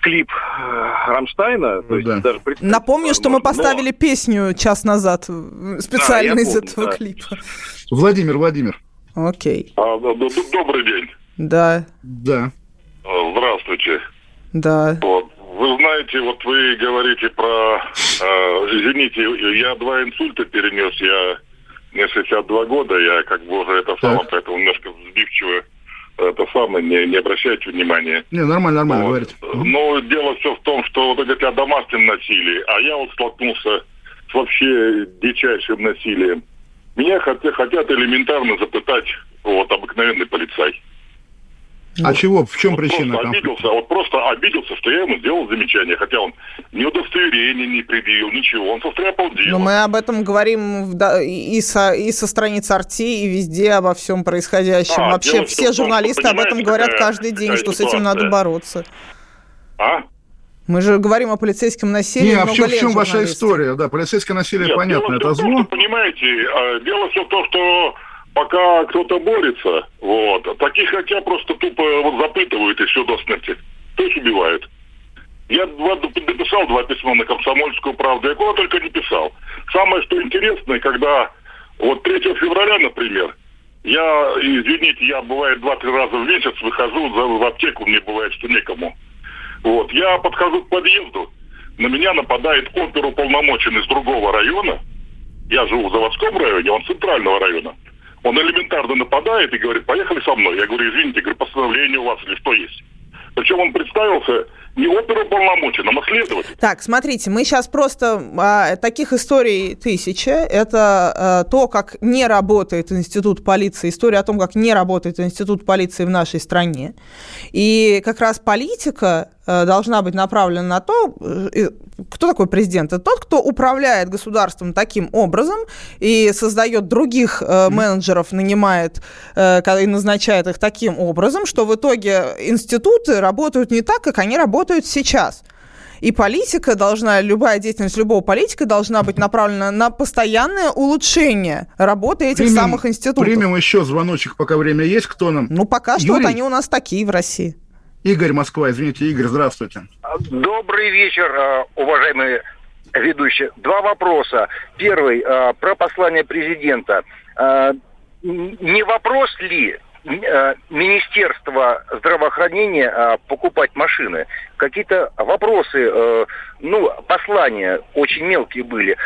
клип э, Рамштайна. То есть да. даже Напомню, что мы поставили но... песню час назад специально да, из помню, этого да. клипа. Владимир, Владимир. Окей. А, добрый день. Да. Да. А, здравствуйте. Да. Вот. Вы знаете, вот вы говорите про... Э, извините, я два инсульта перенес, я мне 62 года, я как бы уже это самое, поэтому немножко сбивчиво это самое, не, не обращайте внимания. Не, нормально, нормально, вот. говорите. Но дело все в том, что вот говорите о домашнем насилии, а я вот столкнулся с вообще дичайшим насилием. Меня хотят, хотят элементарно запытать вот обыкновенный полицай. А чего? В чем вот причина? Просто обиделся, вот просто обиделся, что я ему сделал замечание, хотя он ни удостоверения не предъявил, ничего, он состряпал дело. Но мы об этом говорим и со, и со страниц Арти, и везде обо всем происходящем. А, Вообще все журналисты об этом говорят какая, каждый день, что ситуация. с этим надо бороться. А? Мы же говорим о полицейском насилии. Не, а в чем, в чем ваша история? Да, полицейское насилие, Нет, понятно, это зло. Том, что, понимаете, дело все в том, что пока кто-то борется, вот, таких, как я, просто тупо вот запытывают и все до смерти. То есть убивают. Я два, написал два письма на комсомольскую правду, я куда только не писал. Самое, что интересное, когда вот 3 февраля, например, я, извините, я бывает два-три раза в месяц выхожу в аптеку, мне бывает, что некому. Вот, я подхожу к подъезду, на меня нападает оперуполномоченный из другого района, я живу в заводском районе, он центрального района. Он элементарно нападает и говорит, поехали со мной. Я говорю, извините, говорю, постановление у вас или что есть. Причем он представился не оперуполномоченным, а следователем. Так, смотрите, мы сейчас просто... А, таких историй тысяча. Это а, то, как не работает институт полиции, история о том, как не работает институт полиции в нашей стране. И как раз политика а, должна быть направлена на то, э, кто такой президент? Это тот, кто управляет государством таким образом и создает других э, менеджеров, нанимает э, и назначает их таким образом, что в итоге институты работают не так, как они работают сейчас. И политика должна, любая деятельность любого политика должна быть направлена на постоянное улучшение работы этих примем, самых институтов. Примем еще звоночек, пока время есть. Кто нам? Ну, пока что вот они у нас такие в России. Игорь Москва, извините, Игорь, здравствуйте. Добрый вечер, э, уважаемые ведущие. Два вопроса. Первый э, про послание президента. Э, не вопрос ли Министерства здравоохранения покупать машины. Какие-то вопросы, ну, послания очень мелкие были.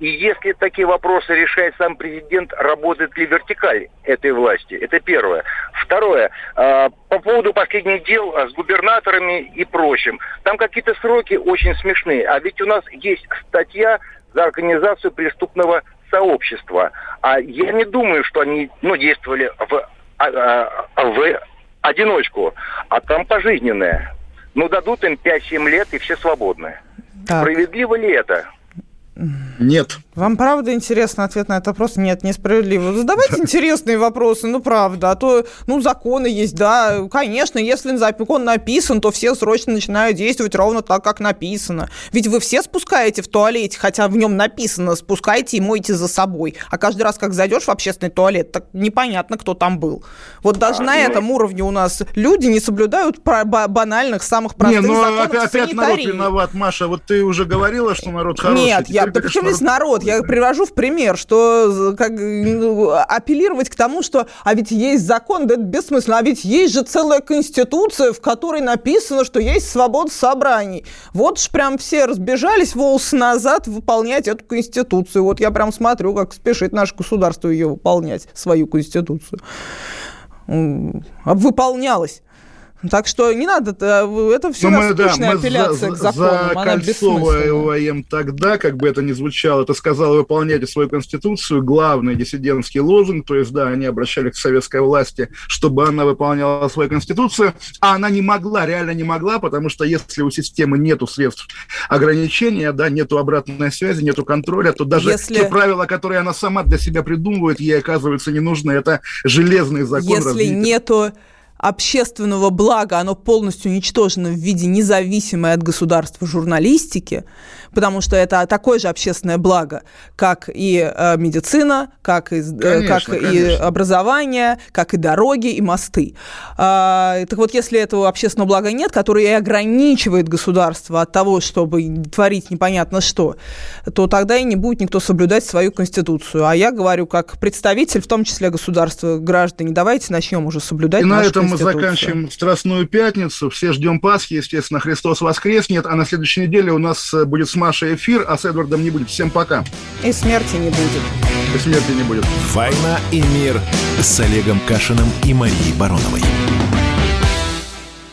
И если такие вопросы решает сам президент, работает ли вертикаль этой власти? Это первое. Второе. А, по поводу последних дел с губернаторами и прочим. Там какие-то сроки очень смешные. А ведь у нас есть статья за организацию преступного сообщества. А я не думаю, что они ну, действовали в, а, а, в одиночку. А там пожизненное. Ну, дадут им 5-7 лет, и все свободны. Так. Справедливо ли это? Нет. Вам правда интересно ответ на этот вопрос? Нет, несправедливо. Задавайте интересные вопросы, ну правда. А то, ну, законы есть, да. Конечно, если закон написан, то все срочно начинают действовать ровно так, как написано. Ведь вы все спускаете в туалете, хотя в нем написано, спускайте и мойте за собой. А каждый раз, как зайдешь в общественный туалет, так непонятно, кто там был. Вот даже а, на ну... этом уровне у нас люди не соблюдают банальных, самых простых не, ну, законов опять, опять народ виноват, Маша. Вот ты уже говорила, что народ хороший. Нет, я, да здесь народ? Я привожу в пример, что как, ну, апеллировать к тому, что а ведь есть закон, да это бессмысленно, а ведь есть же целая конституция, в которой написано, что есть свобода собраний. Вот ж прям все разбежались волосы назад выполнять эту конституцию. Вот я прям смотрю, как спешит наше государство ее выполнять, свою конституцию. Выполнялась Так что не надо, э, это все мы, да, мы апелляция за, к она бессмысленная. тогда, как бы это ни звучало, это сказал, выполняйте свою конституцию, главный диссидентский лозунг, то есть, да, они обращались к советской власти, чтобы она выполняла свою конституцию, а она не могла, реально не могла, потому что если у системы нету средств ограничения, да, нету обратной связи, нету контроля, то даже если... те правила, которые она сама для себя придумывает, ей оказывается не нужны. Это железный закон. Если развития. нету общественного блага, оно полностью уничтожено в виде независимой от государства журналистики, потому что это такое же общественное благо, как и э, медицина, как, и, э, конечно, как и образование, как и дороги и мосты. А, так вот, если этого общественного блага нет, которое и ограничивает государство от того, чтобы творить непонятно что, то тогда и не будет никто соблюдать свою конституцию. А я говорю, как представитель, в том числе государства, граждане, давайте начнем уже соблюдать и нашу на этом мы заканчиваем Страстную пятницу. Все ждем Пасхи, естественно, Христос воскреснет. А на следующей неделе у нас э, будет с Машей эфир, а с Эдвардом не будет. Всем пока. И смерти не будет. И смерти не будет. «Война и мир» с Олегом Кашиным и Марией Бароновой.